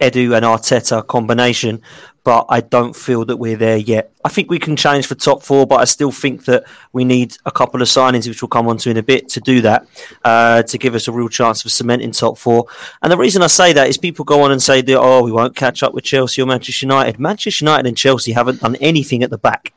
Speaker 3: Edu and Arteta combination, but I don't feel that we're there yet. I think we can challenge for top four, but I still think that we need a couple of signings, which we'll come on to in a bit, to do that, uh, to give us a real chance of cementing top four. And the reason I say that is people go on and say that, oh, we won't catch up with Chelsea or Manchester United. Manchester United and Chelsea haven't done anything at the back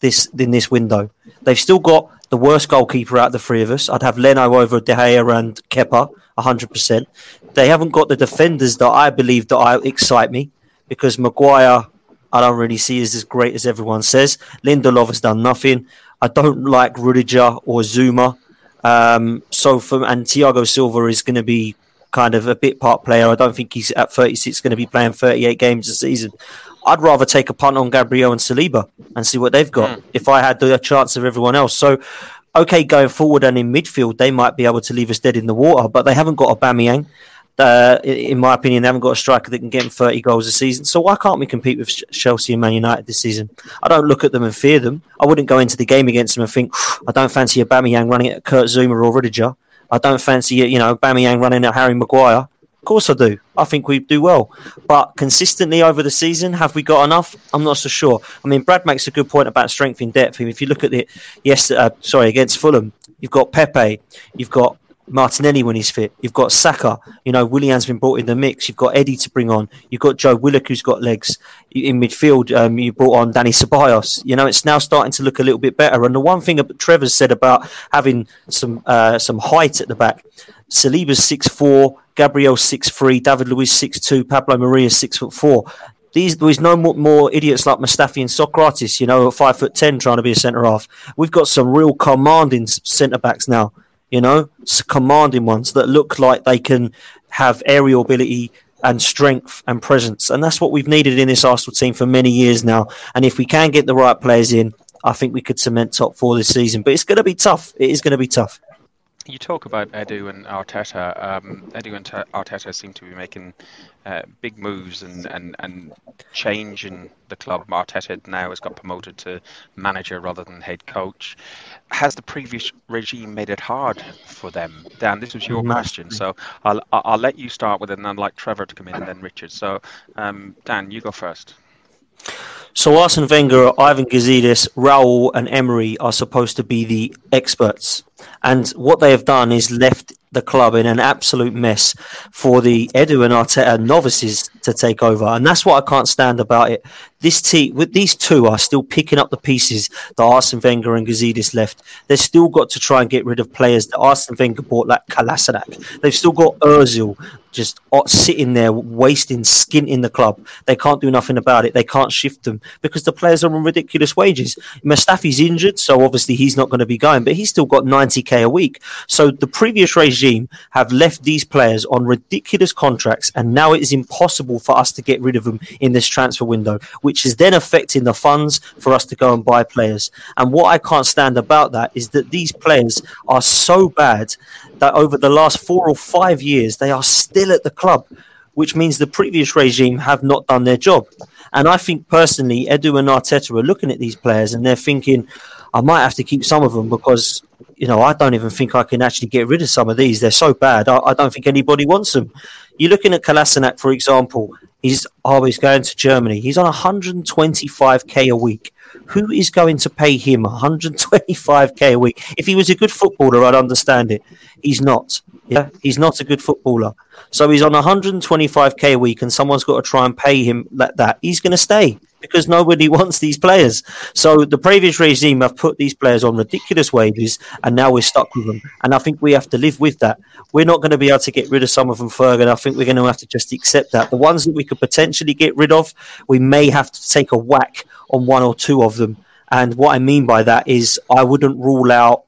Speaker 3: this in this window. They've still got the worst goalkeeper out of the three of us. I'd have Leno over De Gea and Kepa, 100%. They haven't got the defenders that I believe that I excite me because Maguire, I don't really see as as great as everyone says. Lindelof has done nothing. I don't like Rudiger or Zouma. Um, so from and Thiago Silva is going to be kind of a bit part player. I don't think he's at 36 going to be playing 38 games a season. I'd rather take a punt on Gabriel and Saliba and see what they've got mm. if I had the chance of everyone else. So, okay, going forward and in midfield, they might be able to leave us dead in the water, but they haven't got a Aubameyang uh, in my opinion, they haven't got a striker that can get them 30 goals a season. So why can't we compete with Chelsea and Man United this season? I don't look at them and fear them. I wouldn't go into the game against them and think, I don't fancy Aubameyang running at Kurt Zouma or Rudiger. I don't fancy, you know, Aubameyang running at Harry Maguire. Of course I do. I think we do well. But consistently over the season, have we got enough? I'm not so sure. I mean, Brad makes a good point about strength in depth. If you look at the, yes, uh, sorry, against Fulham, you've got Pepe, you've got Martinelli when he's fit. You've got Saka. You know, Willian's been brought in the mix. You've got Eddie to bring on. You've got Joe Willock who's got legs. In midfield, um, you brought on Dani Ceballos. You know, it's now starting to look a little bit better. And the one thing that said about having some uh, some height at the back, Saliba's six four, Gabriel six three, David Luiz six two, Pablo Maria six foot four. These, there's no more, more, idiots like Mustafi and Sokratis, you know, five foot ten trying to be a centre half. We've got some real commanding centre backs now you know, commanding ones that look like they can have aerial ability and strength and presence. And that's what we've needed in this Arsenal team for many years now. And if we can get the right players in, I think we could cement top four this season. But it's going to be tough. It is going to be tough.
Speaker 2: You talk about Edu and Arteta. Um, Edu and Arteta seem to be making uh, big moves and, and, and changing the club. Arteta now has got promoted to manager rather than head coach. Has the previous regime made it hard for them? Dan, this was your question, so I'll I'll let you start with it, and I'd like Trevor to come in and then Richard. So, um, Dan, you go first.
Speaker 3: So Arsene Wenger, Ivan Gazidis, Raul, and Emery are supposed to be the experts, and what they have done is left the club in an absolute mess for the Edu and Arteta novices to take over, and that's what I can't stand about it. This team, with these two, are still picking up the pieces that Arsene Wenger and Gazidis left. They've still got to try and get rid of players that Arsene Wenger bought, like Kolasinac. They've still got Özil just uh, sitting there wasting skin in the club. They can't do nothing about it. They can't shift them because the players are on ridiculous wages. Mustafi's injured, so obviously he's not going to be going, but he's still got 90k a week. So the previous regime have left these players on ridiculous contracts, and now it is impossible for us to get rid of them in this transfer window, which is then affecting the funds for us to go and buy players. And what I can't stand about that is that these players are so bad that over the last four or five years they are still at the club, which means the previous regime have not done their job. And I think personally, Edu and Arteta are looking at these players and they're thinking, I might have to keep some of them because you know I don't even think I can actually get rid of some of these. They're so bad. I, I don't think anybody wants them. You're looking at Kolasinac, for example. He's oh, always going to Germany. He's on 125k a week. Who is going to pay him 125k a week? If he was a good footballer, I'd understand it. He's not. Yeah, he's not a good footballer. So he's on 125k a week, and someone's got to try and pay him like that. He's going to stay because nobody wants these players. So the previous regime have put these players on ridiculous wages, and now we're stuck with them. And I think we have to live with that. We're not going to be able to get rid of some of them, Fergan. I think we're going to have to just accept that. The ones that we could potentially get rid of, we may have to take a whack on one or two of them. And what I mean by that is, I wouldn't rule out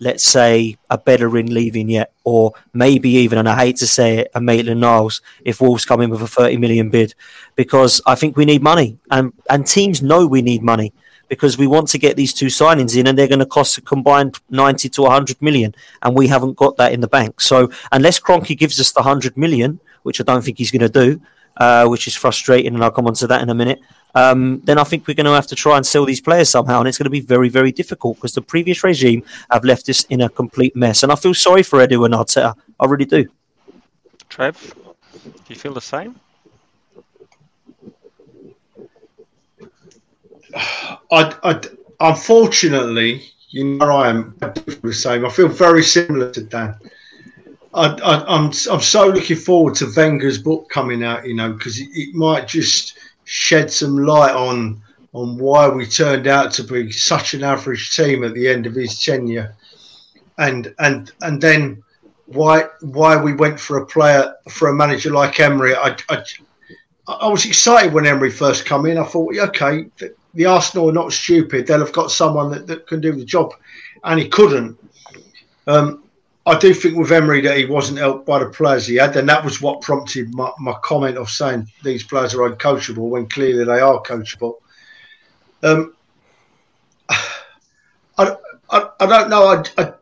Speaker 3: let's say, a Bellerin leaving yet, or maybe even, and I hate to say it, a Maitland Niles if Wolves come in with a 30 million bid, because I think we need money. And, and teams know we need money because we want to get these two signings in and they're going to cost a combined 90 to 100 million. And we haven't got that in the bank. So unless Kroenke gives us the 100 million, which I don't think he's going to do, uh, which is frustrating, and I'll come on to that in a minute. Um, then I think we're going to have to try and sell these players somehow, and it's going to be very, very difficult because the previous regime have left us in a complete mess, and I feel sorry for Edu and Arteta. I really do.
Speaker 2: Trev, do you feel the same?
Speaker 4: I, I, unfortunately, you know, I am the same. I feel very similar to Dan. I, I, I'm I'm so looking forward to Wenger's book coming out, you know, because it, it might just shed some light on on why we turned out to be such an average team at the end of his tenure, and and and then why why we went for a player for a manager like Emery. I, I, I was excited when Emery first come in. I thought, okay, the, the Arsenal are not stupid. They'll have got someone that, that can do the job, and he couldn't. Um, I do think with Emery that he wasn't helped by the players he had, and that was what prompted my, my comment of saying these players are uncoachable when clearly they are coachable. Um, I, I, I don't know. I, I,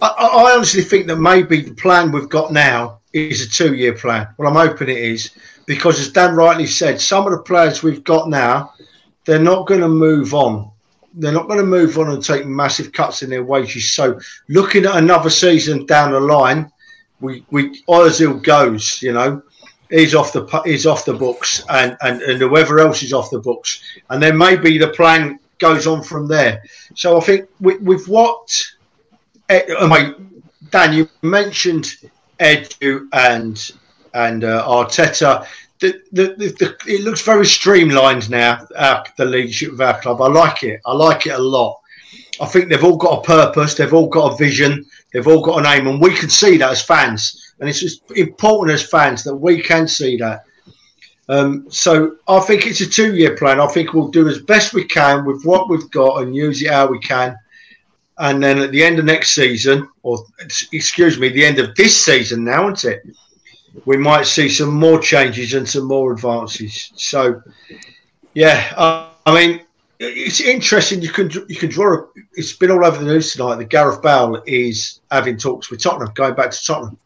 Speaker 4: I, honestly think that maybe the plan we've got now is a two year plan. Well, I'm hoping it is because, as Dan rightly said, some of the players we've got now, they're not going to move on they're not going to move on and take massive cuts in their wages. So looking at another season down the line, we we Ozil goes, you know, he's off the he's off the books, and, and and whoever else is off the books, and then maybe the plan goes on from there. So I think with, with what, I mean, Dan, you mentioned Edu and and uh, Arteta the, the, the, it looks very streamlined now. Our, the leadership of our club, I like it. I like it a lot. I think they've all got a purpose. They've all got a vision. They've all got an aim, and we can see that as fans. And it's important as fans that we can see that. Um, so I think it's a two-year plan. I think we'll do as best we can with what we've got and use it how we can. And then at the end of next season, or excuse me, the end of this season now, isn't it? We might see some more changes and some more advances. So, yeah, uh, I mean, it's interesting. You can you can draw. A, it's been all over the news tonight that Gareth Bale is having talks with Tottenham, going back to Tottenham,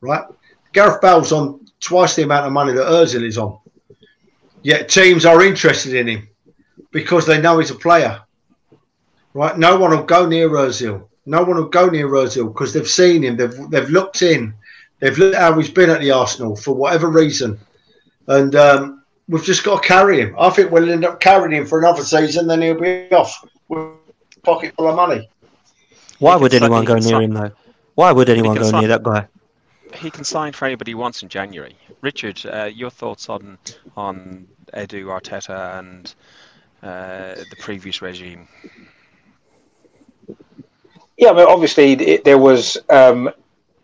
Speaker 4: right? Gareth Bale's on twice the amount of money that Özil is on. Yet teams are interested in him because they know he's a player, right? No one will go near Özil. No one will go near Özil because they've seen him. They've they've looked in They've looked how he's been at the Arsenal for whatever reason, and um, we've just got to carry him. I think we'll end up carrying him for another season, then he'll be off with a pocket full of money.
Speaker 3: Why would anyone go near him though? Why would anyone go sign, near that guy?
Speaker 2: He can sign for anybody he wants in January. Richard, uh, your thoughts on on Edu Arteta and uh, the previous regime?
Speaker 6: Yeah, I mean, obviously it, there was um,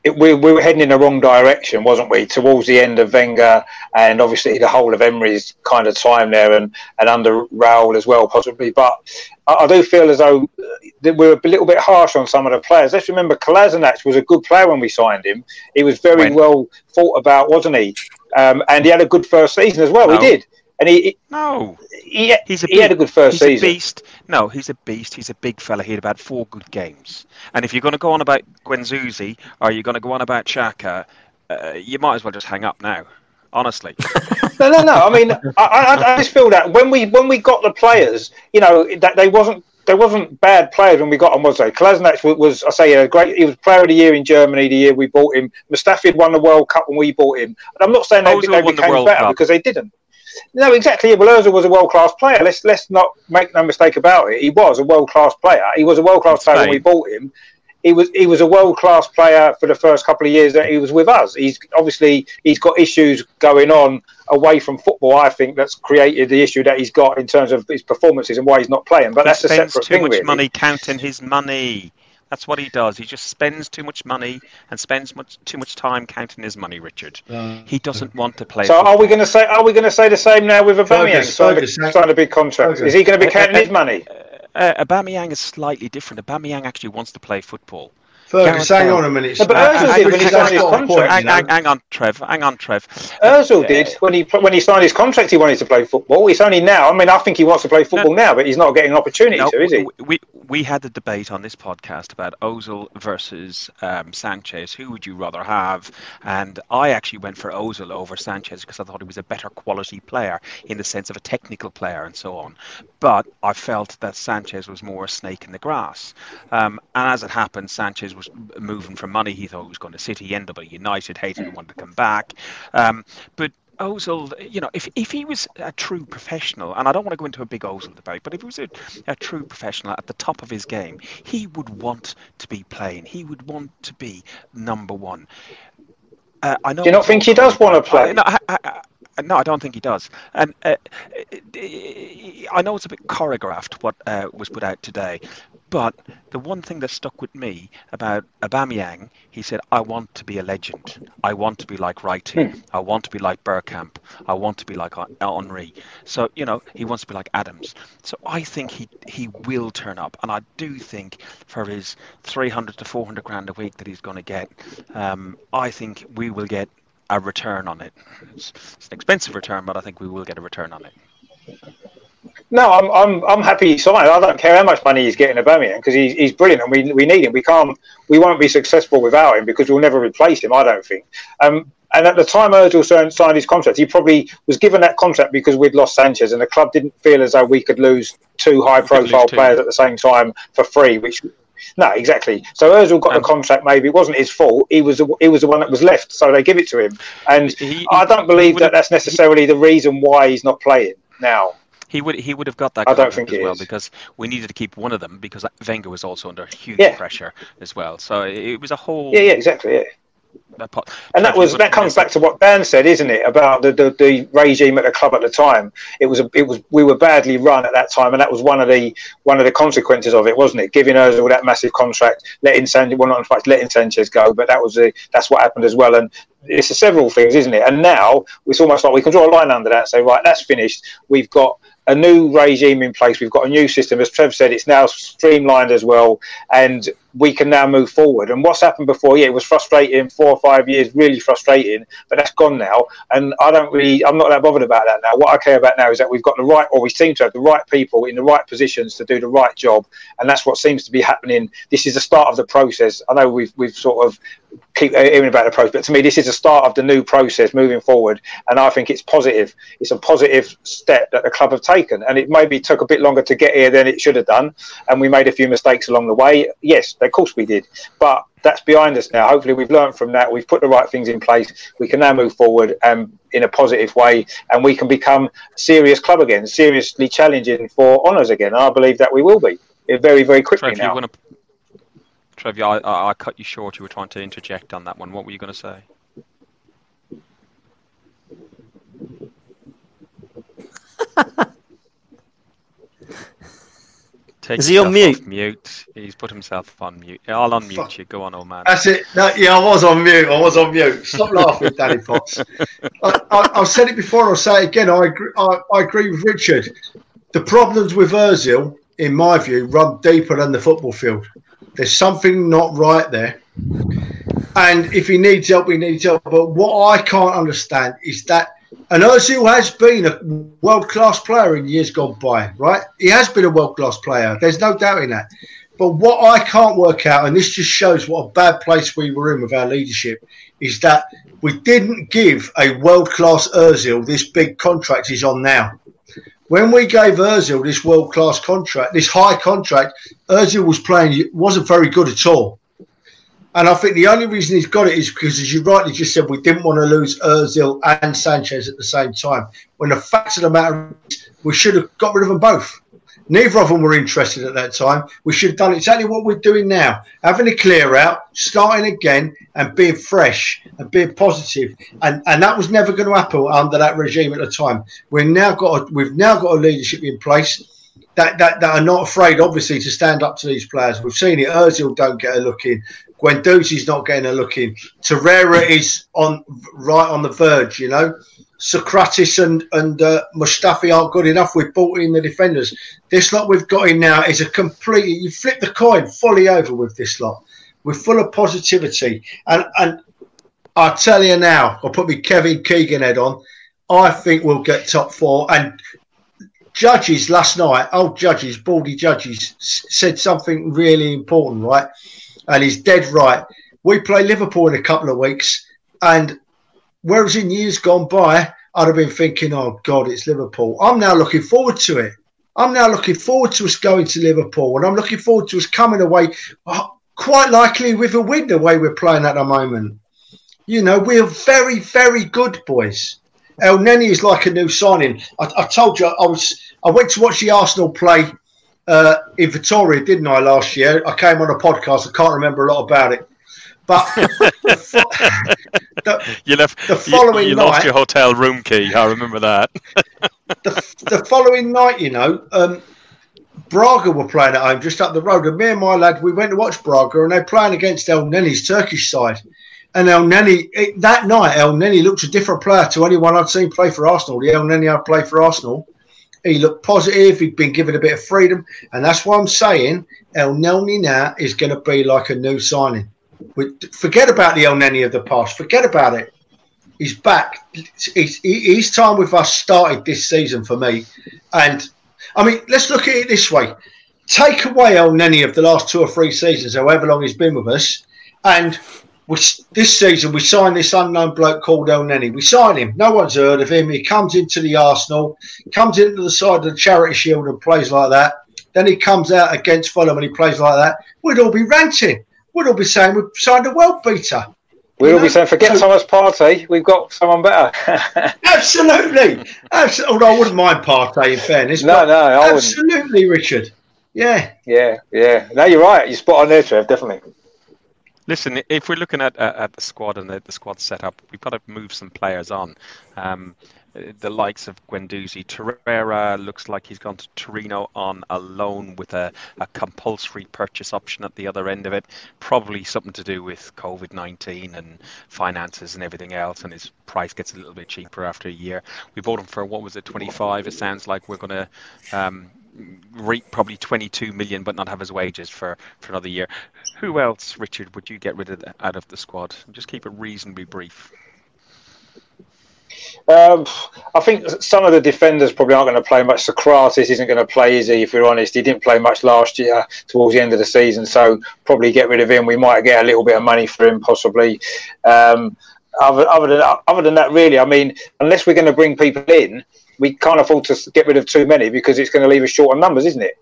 Speaker 6: it, we, we were heading in the wrong direction, wasn't we? Towards the end of Wenger and obviously the whole of Emery's kind of time there, and, and under Raul as well, possibly. But I, I do feel as though we were a little bit harsh on some of the players. Let's remember, Kolasinac was a good player when we signed him. He was very when? well thought about, wasn't he? Um, and he had a good first season as well. No. He did. And he,
Speaker 2: no,
Speaker 6: he, he's a he had a good first
Speaker 2: he's
Speaker 6: season.
Speaker 2: A beast. No, he's a beast. He's a big fella. He had about four good games. And if you're going to go on about Guendouzi or you're going to go on about Xhaka, uh, you might as well just hang up now. Honestly.
Speaker 6: no, no, no. I mean, I, I, I, just feel that when we when we got the players, you know, that they wasn't there wasn't bad players when we got them, was there? Kolasinac was, was, I say, a great. He was Player of the Year in Germany the year we bought him. Mustafi had won the World Cup when we bought him. And I'm not saying they, they became the better Cup. because they didn't. No, exactly. Well, Ozil was a world class player. Let's let's not make no mistake about it. He was a world class player. He was a world class player when we bought him. He was he was a world class player for the first couple of years that he was with us. He's obviously he's got issues going on away from football. I think that's created the issue that he's got in terms of his performances and why he's not playing. But he that's a separate
Speaker 2: too
Speaker 6: thing.
Speaker 2: Too much
Speaker 6: really.
Speaker 2: money counting his money. That's what he does. He just spends too much money and spends much too much time counting his money. Richard, uh, he doesn't want to play.
Speaker 6: So football. are we going to say? Are we going to say the same now with Aubameyang signing, signing a big contract? Is he going to be counting his money?
Speaker 2: Uh, uh, Aubameyang is slightly different. Aubameyang actually wants to play football.
Speaker 4: Fergus, hang on a minute.
Speaker 6: No, but Ozil did when he signed his contract.
Speaker 2: Hang, hang, hang on, Trev. Hang on, Trev.
Speaker 6: Ozil did when he when he signed his contract. He wanted to play football. It's only now. I mean, I think he wants to play football no, now, but he's not getting an opportunity no, to, is he?
Speaker 2: We we had a debate on this podcast about Ozil versus um, Sanchez. Who would you rather have? And I actually went for Ozil over Sanchez because I thought he was a better quality player in the sense of a technical player and so on. But I felt that Sanchez was more a snake in the grass. Um, and as it happened, Sanchez was moving for money. He thought he was going to City, he ended up at United, hated and wanted to come back. Um, but Ozil, you know, if, if he was a true professional, and I don't want to go into a big Ozil debate, but if he was a, a true professional at the top of his game, he would want to be playing. He would want to be number one.
Speaker 6: Uh, I know. Do you not think he does want to play? I,
Speaker 2: no, I, I, no, I don't think he does. And uh, I know it's a bit choreographed what uh, was put out today, but the one thing that stuck with me about Aubameyang, he said, "I want to be a legend. I want to be like Wrighty. Hmm. I want to be like Bergkamp. I want to be like Henry. So you know, he wants to be like Adams. So I think he he will turn up, and I do think for his 300 to 400 grand a week that he's going to get, um, I think we will get a return on it. It's, it's, an expensive return, but I think we will get a return on it.
Speaker 6: No, I'm I'm I'm happy he's signed. I don't care how much money he's getting Aubameyang because he's, he's brilliant and we, we need him. We can't we won't be successful without him because we'll never replace him. I don't think. Um, and at the time Ozil signed his contract, he probably was given that contract because we'd lost Sanchez, and the club didn't feel as though we could lose two high-profile players at the same time for free, which no, exactly. So Özil got um, the contract. Maybe it wasn't his fault. He was the, he was the one that was left, so they give it to him. And he, I don't believe that that's necessarily he, the reason why he's not playing now.
Speaker 2: He would he would have got that. I don't think as well is. because we needed to keep one of them because Wenger was also under huge yeah. pressure as well. So it was a whole.
Speaker 6: Yeah, yeah, exactly. Yeah and that was that comes back to what Dan said, isn't it, about the, the, the, regime at the club at the time? It was a, it was we were badly run at that time, and that was one of the one of the consequences of it, wasn't it? Giving Ozil that massive contract, letting Sanchez well not in fact letting Sanchez go, but that was the that's what happened as well. And it's several things, isn't it? And now it's almost like we can draw a line under that and say, right, that's finished. We've got a new regime in place. We've got a new system. As Trev said, it's now streamlined as well, and we can now move forward. And what's happened before, yeah, it was frustrating, four or five years, really frustrating, but that's gone now. And I don't really, I'm not that bothered about that now. What I care about now is that we've got the right, or we seem to have the right people in the right positions to do the right job. And that's what seems to be happening. This is the start of the process. I know we've, we've sort of keep hearing about the process, but to me, this is the start of the new process moving forward. And I think it's positive. It's a positive step that the club have taken. And it maybe took a bit longer to get here than it should have done. And we made a few mistakes along the way. Yes, of course we did. But that's behind us now. Hopefully, we've learned from that. We've put the right things in place. We can now move forward um, in a positive way, and we can become a serious club again, seriously challenging for honours again. And I believe that we will be very, very quickly Trev, now.
Speaker 2: Trev, I, I, I cut you short. You were trying to interject on that one. What were you going to say? Take
Speaker 3: Is he on mute?
Speaker 2: Mute. He's put himself on mute. I'll unmute Fuck. you. Go on, old man.
Speaker 4: That's it. No, yeah, I was on mute. I was on mute. Stop laughing, Danny Potts. I, have said it before. I'll say it again. I agree, I, I agree with Richard. The problems with Özil, in my view, run deeper than the football field. There's something not right there. And if he needs help, he needs help. But what I can't understand is that and Ozil has been a world class player in years gone by, right? He has been a world class player. There's no doubt in that. But what I can't work out, and this just shows what a bad place we were in with our leadership, is that we didn't give a world class Ozil this big contract he's on now. When we gave Ozil this world class contract, this high contract, Ozil was playing wasn't very good at all. And I think the only reason he's got it is because, as you rightly just said, we didn't want to lose Ozil and Sanchez at the same time. When the fact of the matter is, we should have got rid of them both. Neither of them were interested at that time. We should have done exactly what we're doing now, having a clear out, starting again, and being fresh and being positive. And and that was never going to happen under that regime at the time. We've now got a, we've now got a leadership in place. That, that, that are not afraid, obviously, to stand up to these players. We've seen it. Ozil don't get a look in. Guendouzi's not getting a look in. Torreira is on right on the verge, you know. Sokratis and and uh, Mustafi aren't good enough. We've bought in the defenders. This lot we've got in now is a complete. You flip the coin fully over with this lot. We're full of positivity, and and I tell you now, I'll put me Kevin Keegan head on. I think we'll get top four. And judges last night, old judges, baldy judges, said something really important, right? And he's dead right. We play Liverpool in a couple of weeks, and whereas in years gone by, I'd have been thinking, oh God, it's Liverpool. I'm now looking forward to it. I'm now looking forward to us going to Liverpool, and I'm looking forward to us coming away, uh, quite likely with a win the way we're playing at the moment. You know, we're very, very good, boys. Elneny is like a new signing. I, I, told you I was. I went to watch the Arsenal play uh, in Vitória, didn't I? Last year, I came on a podcast. I can't remember a lot about it, but the,
Speaker 2: the, you left the following you, you night, lost your hotel room key. I remember that.
Speaker 4: the, the following night, you know, um, Braga were playing at home just up the road, and me and my lad we went to watch Braga, and they're playing against El Elneny's Turkish side. And Elneny, it, that night, El Elneny looked a different player to anyone I'd seen play for Arsenal. The El Elneny I'd play for Arsenal, he looked positive. He'd been given a bit of freedom. And that's why I'm saying El Elneny now is going to be like a new signing. Forget about the Elneny of the past. Forget about it. He's back. He's, his time with us started this season for me. And I mean, let's look at it this way. Take away Elneny of the last two or three seasons, however long he's been with us, and we, this season we signed this unknown bloke called Elneny. We signed him. No one's heard of him. He comes into the Arsenal, comes into the side of the Charity Shield and plays like that. Then he comes out against Fulham and he plays like that. We'd all be ranting. We'd all be saying we've signed a world beater.
Speaker 6: We'd all be saying, forget so, Thomas Partey. We've got someone better.
Speaker 4: absolutely. absolutely. Although I wouldn't mind Partey in fairness.
Speaker 6: No, no. I
Speaker 4: absolutely, wouldn't. Richard. Yeah.
Speaker 6: Yeah, yeah. No, you're right. You're spot on there, Trev. Definitely.
Speaker 2: Listen, if we're looking at at the squad and the, the squad setup, we've got to move some players on. Um, the likes of Guendouzi, Torreira looks like he's gone to Torino on a loan with a, a compulsory purchase option at the other end of it. Probably something to do with COVID 19 and finances and everything else, and his price gets a little bit cheaper after a year. We bought him for what was it, 25? It sounds like we're going to um, reap probably 22 million but not have his wages for, for another year. Who else, Richard, would you get rid of the, out of the squad? Just keep it reasonably brief.
Speaker 6: Um, I think some of the defenders probably aren't going to play much. Sokratis isn't going to play, is he? If we're honest, he didn't play much last year towards the end of the season, so probably get rid of him. We might get a little bit of money for him, possibly. Um, other, other than other than that, really, I mean, unless we're going to bring people in, we can't afford to get rid of too many because it's going to leave us short on numbers, isn't it?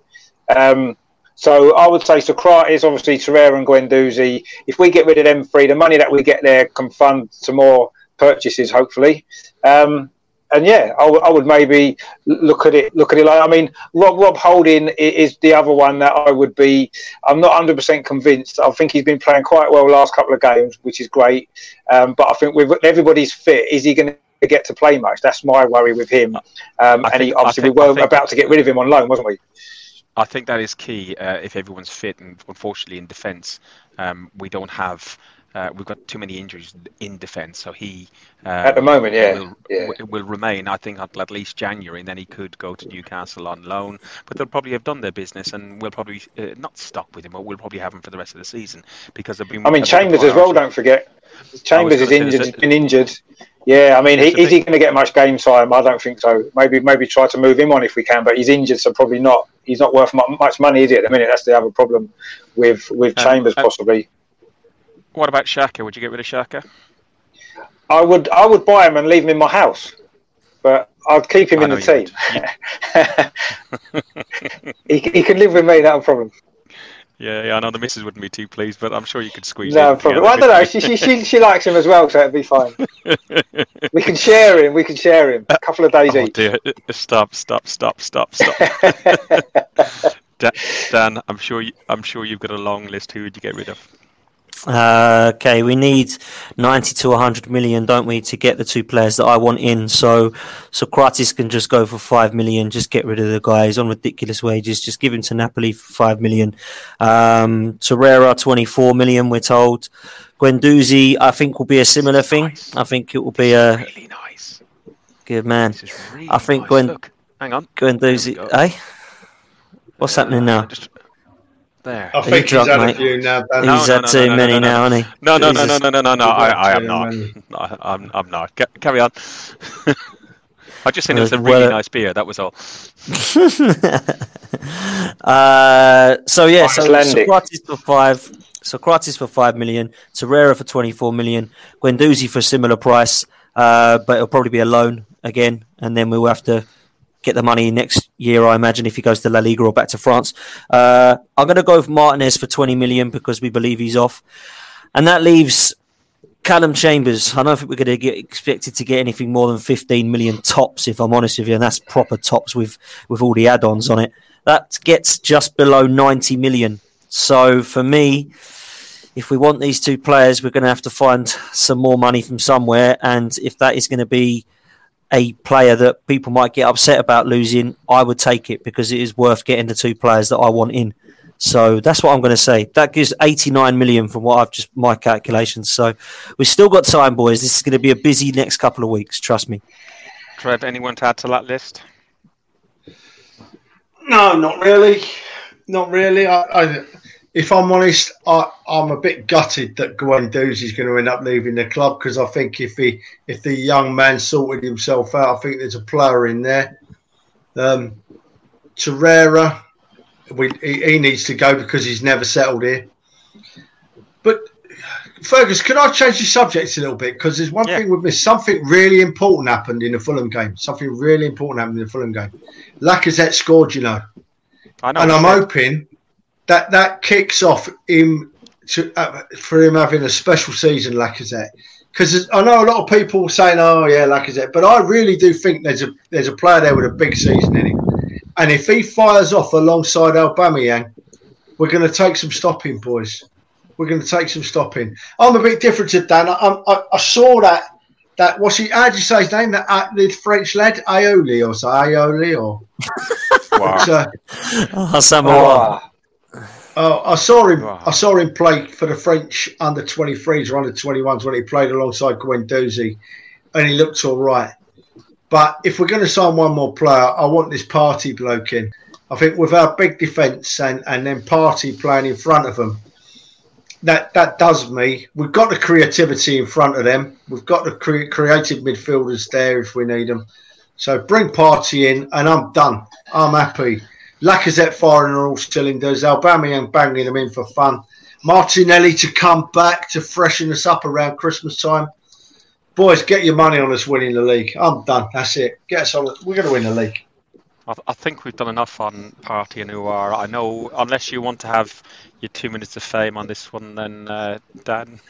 Speaker 6: Um, so I would say Sokratis, obviously Torreira and Guendouzi. If we get rid of them three, the money that we get there can fund some more purchases, hopefully. Um, and yeah, I, w- I would maybe look at it. Look at it like I mean, Rob Rob Holding is the other one that I would be. I'm not 100 percent convinced. I think he's been playing quite well last couple of games, which is great. Um, but I think with everybody's fit, is he going to get to play much. That's my worry with him. Um, and think, he, obviously, think, we were think, about to get rid of him on loan, wasn't we?
Speaker 2: I think that is key uh, if everyone's fit. And unfortunately, in defence, um, we don't have. Uh, we've got too many injuries in defence, so he
Speaker 6: uh, at the moment, yeah,
Speaker 2: will,
Speaker 6: yeah.
Speaker 2: will remain. I think until at least January, and then he could go to Newcastle on loan. But they'll probably have done their business, and we'll probably uh, not stop with him, but we'll probably have him for the rest of the season because they've been.
Speaker 6: I mean, Chambers as well. Don't forget, Chambers is injured. He's been injured. Yeah, I mean, he, is he going to get much game time? I don't think so. Maybe maybe try to move him on if we can, but he's injured, so probably not. He's not worth much money, is he? At the minute, that's the other problem with with um, Chambers um, possibly.
Speaker 2: What about Xhaka? Would you get rid of Xhaka?
Speaker 6: I would. I would buy him and leave him in my house, but I'd keep him I in the team. he, he can live with me. Not a problem.
Speaker 2: Yeah, yeah, I know the missus wouldn't be too pleased, but I'm sure you could squeeze.
Speaker 6: No problem. Well, I don't know. She, she, she, she likes him as well, so it'd be fine. we can share him. We can share him. A couple of days oh, each.
Speaker 2: Dear. Stop! Stop! Stop! Stop! Stop! Dan, I'm sure you, I'm sure you've got a long list. Who would you get rid of?
Speaker 3: Uh, okay, we need 90 to 100 million, don't we, to get the two players that I want in. So, Sokratis can just go for 5 million, just get rid of the guys on ridiculous wages, just give him to Napoli for 5 million. Um, Torreira, 24 million, we're told. Guendouzi, I think, will be a similar thing. Nice. I think it will be a.
Speaker 2: Really nice.
Speaker 3: Good man. Really I think nice. Gwen.
Speaker 2: Look, hang on.
Speaker 3: Guendouzi, eh? What's uh, happening now? Just
Speaker 2: there.
Speaker 4: I think
Speaker 3: drunk,
Speaker 4: he's had
Speaker 3: mate?
Speaker 4: a few now. Dan.
Speaker 3: He's
Speaker 2: no,
Speaker 3: had
Speaker 2: no,
Speaker 3: too
Speaker 2: no, no,
Speaker 3: many
Speaker 2: no, no.
Speaker 3: now, hasn't he?
Speaker 2: No, no, no, no, no, no, no, no. I, I am not.
Speaker 4: many.
Speaker 2: I'm, I'm not. Ca- Carry on. I just think it was a really
Speaker 3: uh,
Speaker 2: nice beer. That was all.
Speaker 3: uh, so yeah, so
Speaker 6: Icelandic.
Speaker 3: Sokratis for five, Sokratis for five million, Torreira for twenty four million, Guendouzi for a similar price, uh, but it'll probably be a loan again, and then we'll have to get the money next year, I imagine, if he goes to La Liga or back to France. Uh, I'm going to go with Martinez for twenty million because we believe he's off, and that leaves Calum Chambers, I don't think we're going to get expected to get anything more than 15 million tops, if I'm honest with you, and that's proper tops with with all the add-ons on it. That gets just below 90 million. So for me, if we want these two players, we're going to have to find some more money from somewhere, and if that is going to be a player that people might get upset about losing, I would take it because it is worth getting the two players that I want in. So that's what I'm going to say. That gives 89 million from what I've just my calculations. So we've still got time, boys. This is going to be a busy next couple of weeks. Trust me.
Speaker 2: Trev, anyone to add to that list?
Speaker 4: No, not really. Not really. I, I, if I'm honest, I, I'm a bit gutted that Guendouzi is going to end up leaving the club because I think if he, if the young man sorted himself out, I think there's a player in there. Um, Torreira, we, he, he needs to go because he's never settled here. But Fergus, can I change the subject a little bit? Because there's one
Speaker 2: Yeah.
Speaker 4: thing with this. Something really important happened in the Fulham game. Something really important happened in the Fulham game. Lacazette scored, you know
Speaker 2: I know.
Speaker 4: and I'm hoping that that kicks off him to, uh, for him having a special season, Lacazette. Because I know a lot of people saying, "Oh yeah, Lacazette," but I really do think there's a there's a player there with a big season in him, and if he fires off alongside Aubameyang, we're going to take some stopping, boys. We're going to take some stopping. I'm a bit different to Dan. I, I, I saw that that what's he? How do you say his name? That uh, the French lad, Aioli or so, Aioli or.
Speaker 2: Wow.
Speaker 4: So,
Speaker 3: Oh, Samoa.
Speaker 4: Oh, I saw him.
Speaker 2: Wow.
Speaker 4: I saw him play for the French under 23s or under 21s when he played alongside Guendouzi, and he looked all right. But if we're going to sign one more player, I want this Partey bloke in. I think with our big defence and, and then Partey playing in front of them, that that does me. We've got the creativity in front of them. We've got the cre- creative midfielders there if we need them. So bring Partey in, and I'm done. I'm happy. Lacazette firing on all cylinders, Aubameyang banging them in for fun, Martinelli to come back to freshen us up around Christmas time. Boys, get your money on us winning the league. I'm done. That's it. Get us on. We're going to win the league.
Speaker 2: I, think we've done enough on Partey and Aouar. I know, unless you want to have your two minutes of fame on this one, then uh, Dan.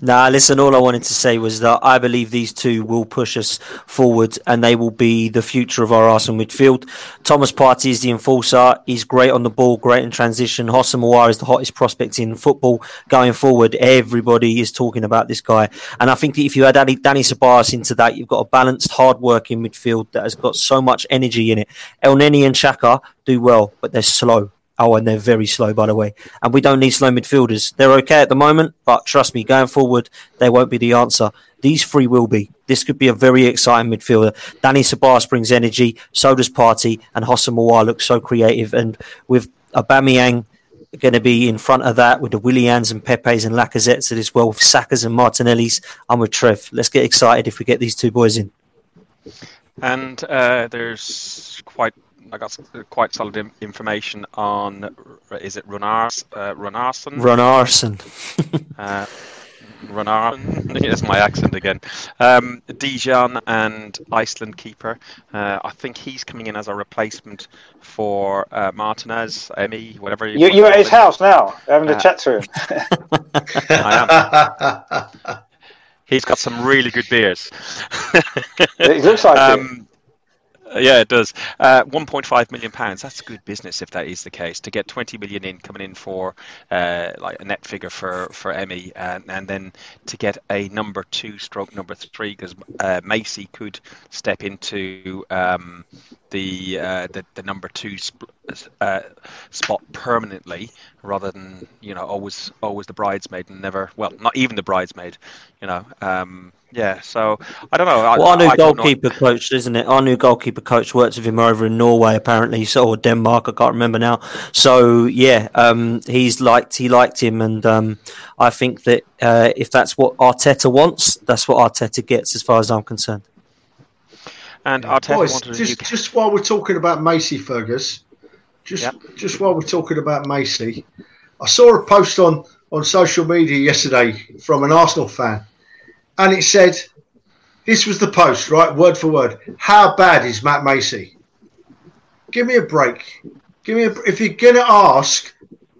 Speaker 3: Nah, listen, all I wanted to say was that I believe these two will push us forward and they will be the future of our Arsenal midfield. Thomas Partey is the enforcer. He's great on the ball, great in transition. Houssem Aouar is the hottest prospect in football going forward. Everybody is talking about this guy. And I think that if you add Danny, Danny into that, you've got a balanced, hard-working midfield that has got so much energy in it. Elneny and Xhaka do well, but they're slow. Oh, and they're very slow, by the way. And we don't need slow midfielders. They're okay at the moment, but trust me, going forward, they won't be the answer. These three will be. This could be a very exciting midfielder. Dani Ceballos brings energy, so does Partey, and Houssem Aouar looks so creative. And with Aubameyang going to be in front of that, with the Willians and Pepes and Lacazettes as well, with Sakas and Martinellis, I'm with Trev. Let's get excited if we get these two boys in.
Speaker 2: And uh, there's quite, I got quite solid in- information on, is it Runars, uh, Runarsson?
Speaker 3: Ron Arson.
Speaker 2: Uh, Runar, here's my accent again. Um, Dijon and Iceland keeper. Uh, I think he's coming in as a replacement for uh, Martinez, Emmy, whatever.
Speaker 6: You, you're at his
Speaker 2: it.
Speaker 6: house now, having a
Speaker 2: Uh,
Speaker 6: chat to him.
Speaker 2: I am. He's got some really good beers.
Speaker 6: It looks like it.
Speaker 2: um, yeah, it does. Uh, 1.5 million pounds. That's good business if that is the case. To get 20 million in coming in for uh, like a net figure for for Emmy, and, and then to get a number two stroke number three because uh, Macey could step into um, the uh, the, the number two sp- uh, spot permanently, rather than you know always always the bridesmaid and never well not even the bridesmaid, you know. Um, yeah, so I don't know. I,
Speaker 3: Well, our new
Speaker 2: I
Speaker 3: goalkeeper coach, isn't it? Our new goalkeeper coach works with him over in Norway, apparently, so or Denmark. I can't remember now. So yeah, um, he's liked he liked him, and um, I think that uh, if that's what Arteta wants, that's what Arteta gets, as far as I'm concerned.
Speaker 2: And Arteta
Speaker 4: Boys,
Speaker 2: wanted
Speaker 4: just
Speaker 2: new-
Speaker 4: just while we're talking about Macey Fergus, just
Speaker 2: Yep.
Speaker 4: just while we're talking about Macey, I saw a post on on social media yesterday from an Arsenal fan, and it said, "This was the post, right, word for word. How bad is Matt Macey? Give me a break. Give me a, if you're gonna ask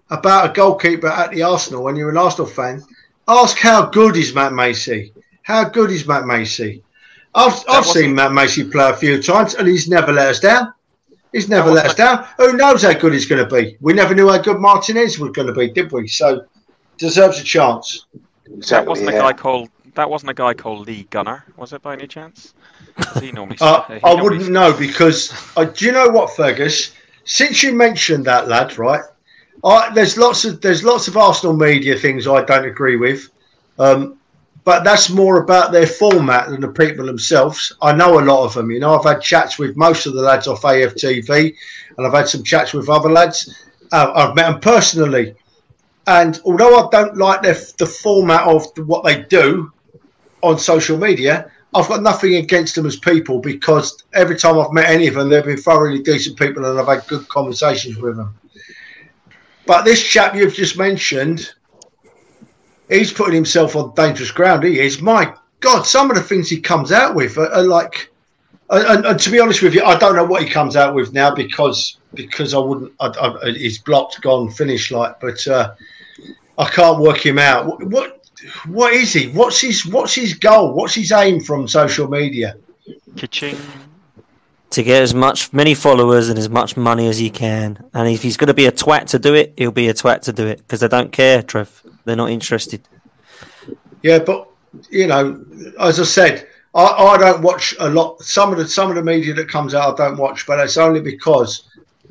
Speaker 4: about a goalkeeper at the Arsenal when you're an Arsenal fan, ask how good is Matt Macey? How good is Matt Macey? I've, I've
Speaker 2: wasn't-
Speaker 4: seen Matt Macey play a few times and he's never let us down. He's never let us down. Who knows how good he's going to be? We never knew how good Martinez was going to be, did we? So deserves a chance.
Speaker 2: that wasn't a guy called that wasn't a guy called Lee Gunner, was it by any chance? He normally.
Speaker 4: Uh,
Speaker 2: he
Speaker 4: I
Speaker 2: normally-
Speaker 4: wouldn't know because uh, do you know what, Fergus? Since you mentioned that lad, right? I, there's lots of there's lots of Arsenal media things I don't agree with, um, but that's more about their format than the people themselves. I know a lot of them. You know, I've had chats with most of the lads off AFTV, and I've had some chats with other lads. Uh, I've met them personally, and although I don't like their, the format of what they do on social media, I've got nothing against them as people because every time I've met any of them, they've been thoroughly decent people and I've had good conversations with them. But this chap you've just mentioned, he's putting himself on dangerous ground. He is. My God, some of the things he comes out with are, are like. And, and, to be honest with you, I don't know what he comes out with now because because I wouldn't. I, I, he's blocked, gone, finished. Like, but uh, I can't work him out. What, what is he? What's his what's his goal? What's his aim from social media?
Speaker 2: Kitching.
Speaker 3: To get as much many followers and as much money as he can, and if he's going to be a twat to do it, he'll be a twat to do it because they don't care, Trev. They're not interested.
Speaker 4: Yeah, but you know, as I said, I, I don't watch a lot. Some of the some of the media that comes out, I don't watch, but it's only because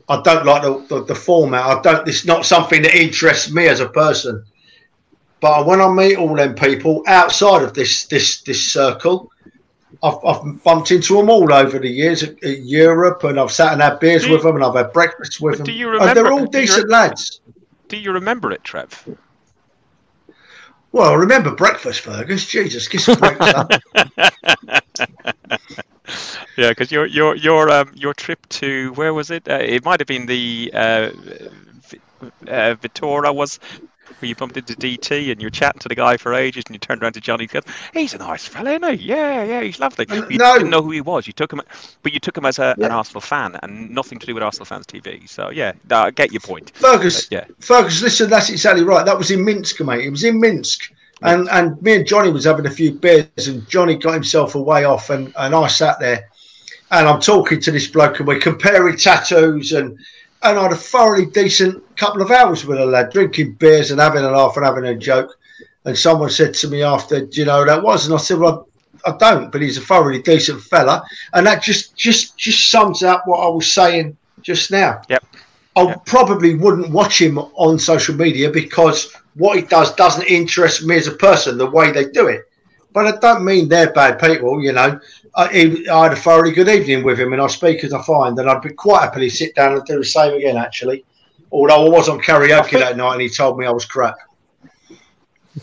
Speaker 4: I don't like the, the, the format. I don't. It's not something that interests me as a person. But when I meet all them people outside of this this this circle, I've, I've bumped into them all over the years at, at Europe, and I've sat and had beers
Speaker 2: Do
Speaker 4: with them, and I've had breakfast with them.
Speaker 2: do you remember?
Speaker 4: and they're all
Speaker 2: you
Speaker 4: decent
Speaker 2: re-
Speaker 4: lads.
Speaker 2: Do you remember it, Trev?
Speaker 4: Well, remember breakfast, Fergus. Jesus, get some breakfast.
Speaker 2: Yeah, because your your your um your trip to where was it? Uh, it might have been the uh, uh, Vitória was you bumped into DT and you're chatting to the guy for ages and you turned around to Johnny and goes, "He's a nice fella, isn't he? Yeah, yeah, he's lovely." You
Speaker 4: no.
Speaker 2: didn't know who he was. You took him, but you took him as a, an Arsenal fan and nothing to do with Arsenal fans TV. So yeah, no, I get your point.
Speaker 4: Fergus,
Speaker 2: Yeah.
Speaker 4: Fergus, listen, that's exactly right. That was in Minsk, mate. It was in Minsk. And and me and Johnny was having a few beers and Johnny got himself away off and, and I sat there and I'm talking to this bloke and we're comparing tattoos and and I had a thoroughly decent couple of hours with a lad, drinking beers and having a laugh and having a joke. And someone said to me after, Do you know that was? And I said, Well, I don't, but he's a thoroughly decent fella. And that just just just sums up what I was saying just now.
Speaker 2: Yep.
Speaker 4: I
Speaker 2: Yep.
Speaker 4: probably wouldn't watch him on social media because what he does doesn't interest me as a person, the way they do it. But I don't mean they're bad people, you know. I, I had a thoroughly good evening with him, and I speak as I find, and I'd be quite happily sit down and do the same again, actually. Although I was on karaoke that night, and he told me I was crap.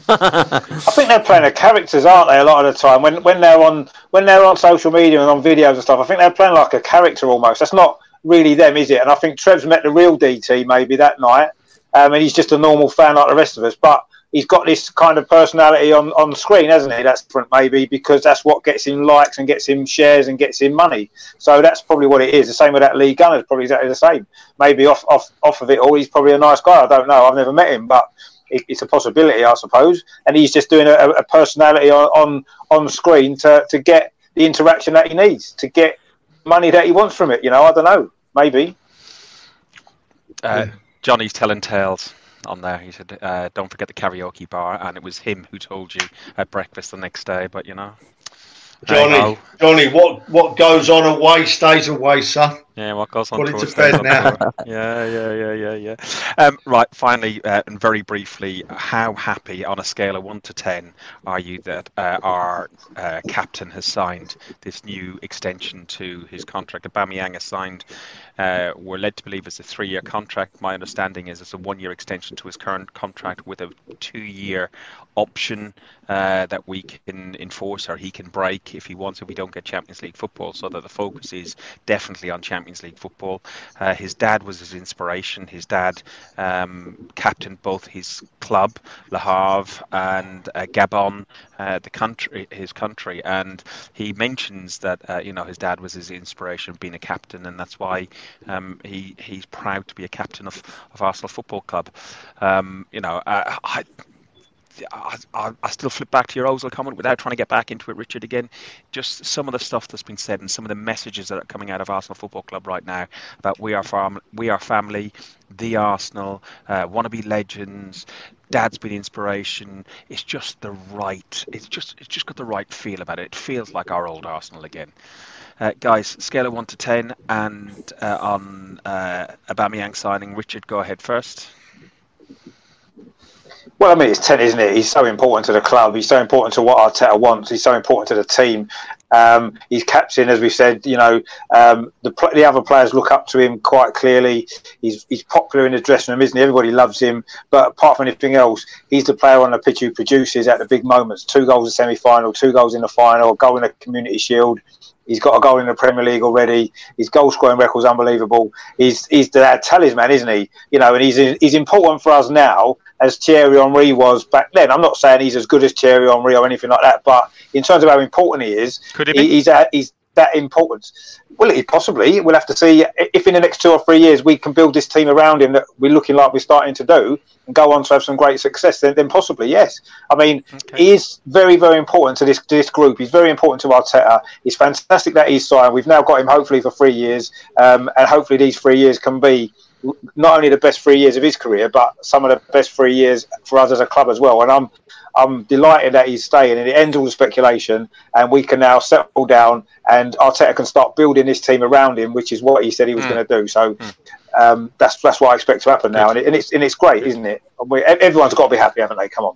Speaker 6: I think they're playing the characters, aren't they? A lot of the time, when when they're on when they're on social media and on videos and stuff, I think they're playing like a character almost. That's not really them, is it? And I think Trev's met the real DT maybe that night, um, and he's just a normal fan like the rest of us. But he's got this kind of personality on on screen, hasn't he? That's different, maybe because that's what gets him likes and gets him shares and gets him money. So that's probably what it is. The same with that Lee Gunner, probably exactly the same. Maybe off off off of it all, he's probably a nice guy. I don't know. I've never met him, but it, it's a possibility, I suppose. And he's just doing a, a personality on, on on screen to to get the interaction that he needs to get money that he wants from it. You know, I don't know. Maybe.
Speaker 2: Uh, Johnny's telling tales on there. He said, uh, "Don't forget the karaoke bar," and it was him who told you at breakfast the next day. But you know,
Speaker 4: Johnny. Johnny, what what goes on away stays away, son.
Speaker 2: Yeah, what goes on
Speaker 4: Put to
Speaker 2: tour
Speaker 4: bed
Speaker 2: stays
Speaker 4: now.
Speaker 2: Yeah, yeah, yeah, yeah, yeah. Um, right, finally, uh, and very briefly, how happy on a scale of one to ten are you that uh, our uh, captain has signed this new extension to his contract? Aubameyang has signed. Uh, we're led to believe it's a three-year contract. My understanding is it's a one-year extension to his current contract with a two-year option uh, that we can enforce or he can break if he wants if we don't get Champions League football. So that the focus is definitely on Champions League football. Uh, his dad was his inspiration. His dad um, captained both his club, Le Havre, and uh, Gabon, uh, the country, his country, and he mentions that uh, you know his dad was his inspiration, being a captain, and that's why um, he he's proud to be a captain of, of Arsenal Football Club. Um, you know, uh, I, I, I, I still flip back to your Ozil comment without trying to get back into it, Richard. Again, just some of the stuff that's been said and some of the messages that are coming out of Arsenal Football Club right now about we are fam- we are family, the Arsenal, uh, want to be legends. Dad's been inspiration. It's just the right. It's just it's just got the right feel about it. It feels like our old Arsenal again. Uh, guys, scale of one to ten, and uh, on uh, Aubameyang signing, Richard, go ahead first.
Speaker 6: Well, I mean, it's 10, isn't it? He's so important to the club. He's so important to what Arteta wants. He's so important to the team. Um, he's captain, as we said. You know, um, the the other players look up to him quite clearly. He's he's popular in the dressing room, isn't he? Everybody loves him. But apart from anything else, he's the player on the pitch who produces at the big moments. Two goals in the semi final, two goals in the final, a goal in the Community Shield. He's got a goal in the Premier League already. His goal scoring record's unbelievable. He's he's the talisman, isn't he? You know, and he's he's important for us now as Thierry Henry was back then. I'm not saying he's as good as Thierry Henry or anything like that, but in terms of how important he is,
Speaker 2: he
Speaker 6: he's he's that important. Well, he possibly. We'll have to see if in the next two or three years we can build this team around him that we're looking like we're starting to do and go on to have some great success. Then, then possibly yes. I mean,
Speaker 2: Okay.
Speaker 6: he is very, very important to this to this group. He's very important to Arteta. It's fantastic that he's signed. We've now got him hopefully for three years, um, and hopefully these three years can be not only the best three years of his career, but some of the best three years for us as a club as well. And I'm I'm delighted that he's staying, and it ends all the speculation, and we can now settle down, and Arteta can start building this team around him, which is what he said he was
Speaker 2: Mm.
Speaker 6: going to do. So. Um, that's that's what I expect to happen now, and, it, and it's and it's great, isn't it? We, everyone's got to be happy, haven't they? Come on.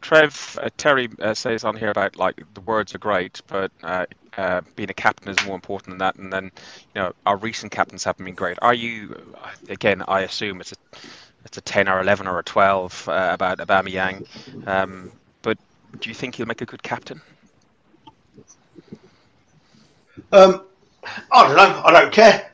Speaker 2: Trev, uh, Terry uh, says on here about like the words are great, but uh, uh, being a captain is more important than that. And then, you know, our recent captains haven't been great. Are you? uh, Again, I assume it's a it's a ten or eleven or a twelve uh, about Aubameyang. Um, but do you think he'll make a good captain?
Speaker 4: Um, I don't know. I don't care.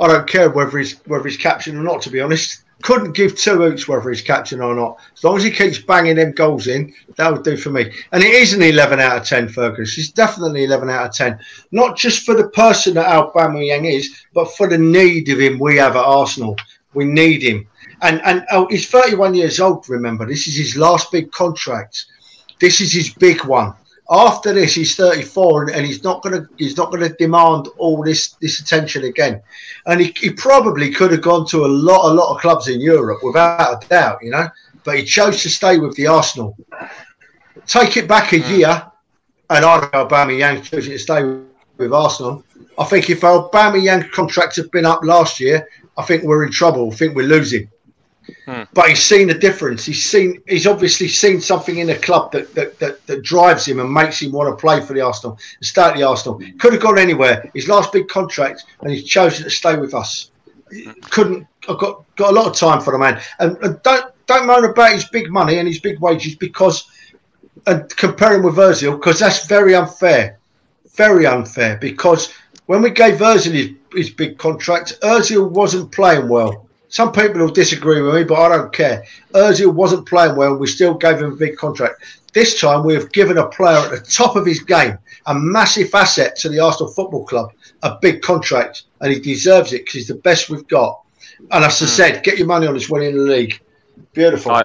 Speaker 4: I don't care whether he's whether he's captain or not. To be honest, couldn't give two hoots whether he's captain or not. As long as he keeps banging them goals in, that would do for me. And it is an eleven out of ten, Fergus. It's definitely eleven out of ten. Not just for the person that Aubameyang is, but for the need of him we have at Arsenal. We need him. And and oh, he's thirty one years old. Remember, this is his last big contract. This is his big one. After this, he's 34, and, and he's not gonna he's not gonna demand all this this attention again. And he, he probably could have gone to a lot a lot of clubs in Europe without a doubt, you know. But he chose to stay with the Arsenal. Take it back a hmm. year, and I don't know Aubameyang choosing to stay with Arsenal. I think if Aubameyang's contract had been up last year, I think we're in trouble. I think we're losing. Hmm. But he's seen a difference. He's seen. He's obviously seen something in the club that that, that, that drives him and makes him want to play for the Arsenal stay at the Arsenal. Could have gone anywhere. His last big contract, and he's chosen to stay with us. Couldn't. I've got got a lot of time for the man, and, and don't don't moan about his big money and his big wages because and compare him with Özil because that's very unfair, very unfair. Because when we gave Özil his, his big contract, Özil wasn't playing well. Some people will disagree with me, but I don't care. Özil wasn't playing well. We still gave him a big contract. This time, we have given a player at the top of his game, a massive asset to the Arsenal Football Club, a big contract, and he deserves it because he's the best we've got. And as I hmm. said, get your money on us winning the league. Beautiful.
Speaker 2: I,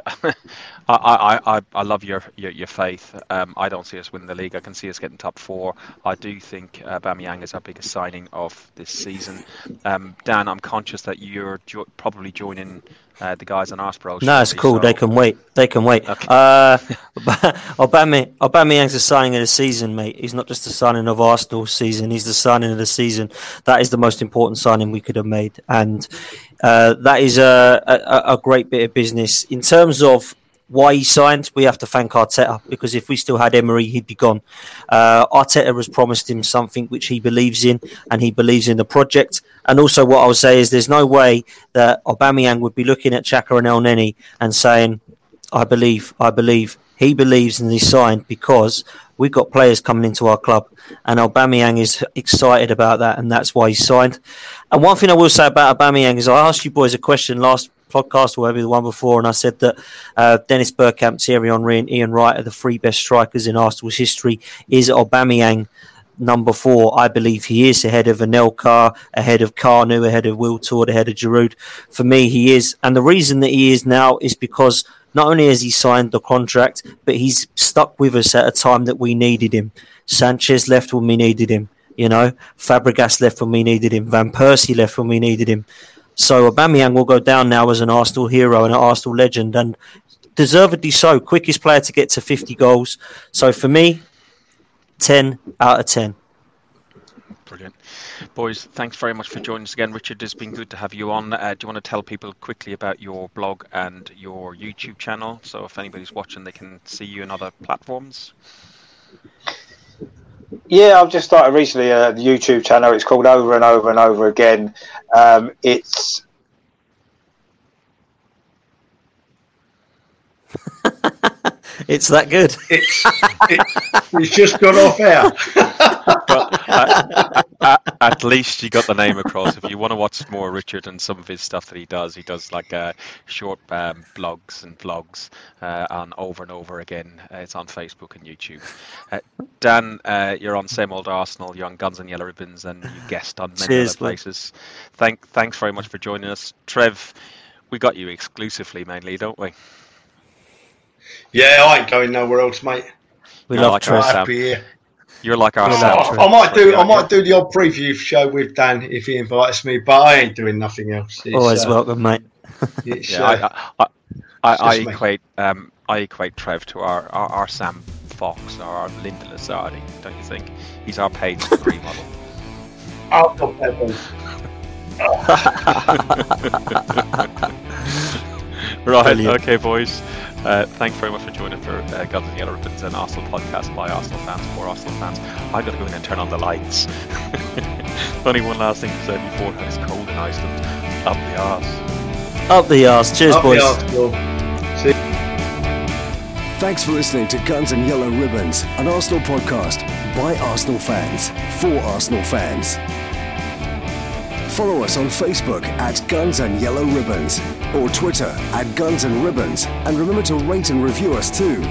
Speaker 2: I, I, I love your your, your faith. Um, I don't see us winning the league. I can see us getting top four. I do think uh, Aubameyang is our biggest signing of this season. Um, Dan, I'm conscious that you're jo- probably joining uh, the guys on Arsenal.
Speaker 3: No, it's cool. So... They can wait. They can wait. Okay. Uh, Aubameyang, Aubameyang's the signing of the season, mate. He's not just the signing of Arsenal season. He's the signing of the season. That is the most important signing we could have made, and uh, that is a, a, a great bit of business in terms of why he signed, we have to thank Arteta because if we still had Emery, he'd be gone. Uh, Arteta has promised him something which he believes in, and he believes in the project. And also, what I'll say is, there's no way that Aubameyang would be looking at Xhaka and Elneny and saying, "I believe, I believe." He believes and he signed because we've got players coming into our club, and Aubameyang is excited about that, and that's why he signed. And one thing I will say about Aubameyang is, I asked you boys a question last podcast or maybe the one before, and I said that uh, Dennis Bergkamp, Thierry Henry, and Ian Wright are the three best strikers in Arsenal's history. Is Aubameyang number four? I believe he is ahead of Anelka, ahead of Kanu, ahead of Will Wiltord, ahead of Giroud. For me, he is, and the reason that he is now is because not only has he signed the contract, but he's stuck with us at a time that we needed him. Sanchez left when we needed him. You know, Fabregas left when we needed him. Van Persie left when we needed him. So Aubameyang will go down now as an Arsenal hero and an Arsenal legend, and deservedly so. Quickest player to get to 50 goals. So for me, 10 out of 10.
Speaker 2: Brilliant. Boys, thanks very much for joining us again. Richard, it's been good to have you on. Uh, do you want to tell people quickly about your blog and your YouTube channel? So if anybody's watching, they can see you on other platforms.
Speaker 6: Yeah, I've just started recently a YouTube channel. It's called Over and Over and Over Again. Um, it's
Speaker 3: it's that good.
Speaker 4: It's, it, it's just gone off air.
Speaker 2: but uh, uh, at least you got the name across. If you want to watch more Richard and some of his stuff that he does, he does like uh, short um, blogs and vlogs uh, on over and over again. Uh, it's on Facebook and YouTube. Uh, Dan, uh, you're on same old Arsenal. You're on Guns and Yellow Ribbons, and you guest on many Cheers, other places. Thank, thanks very much for joining us, Trev. We got you exclusively, mainly, don't we?
Speaker 4: Yeah, I ain't going nowhere else, mate.
Speaker 3: We love like Trev.
Speaker 4: Happy here.
Speaker 2: You're like our.
Speaker 4: I, I, might do. I might do the odd preview show with Dan if he invites me, but I ain't doing nothing else.
Speaker 3: It's, Always uh, welcome, mate.
Speaker 2: yeah, uh, I, I, I, equate. Um, I equate Trev to our, our, our Sam Fox or our Linda Lusardi, don't you think? He's our paid free model.
Speaker 4: Oh,
Speaker 2: right. Brilliant. Okay, boys. Uh, thanks very much for joining for uh, Guns and Yellow Ribbons and Arsenal podcast by Arsenal fans for Arsenal fans. I've got to go in and turn on the lights. Only one last thing to say before it's cold in Iceland. Up the arse.
Speaker 3: Up the arse. Cheers,
Speaker 4: Up
Speaker 3: boys.
Speaker 1: Thanks for listening to Guns and Yellow Ribbons, an Arsenal podcast by Arsenal fans for Arsenal fans. Follow us on Facebook at Guns and Yellow Ribbons or Twitter at Guns and Ribbons. And remember to rate and review us too.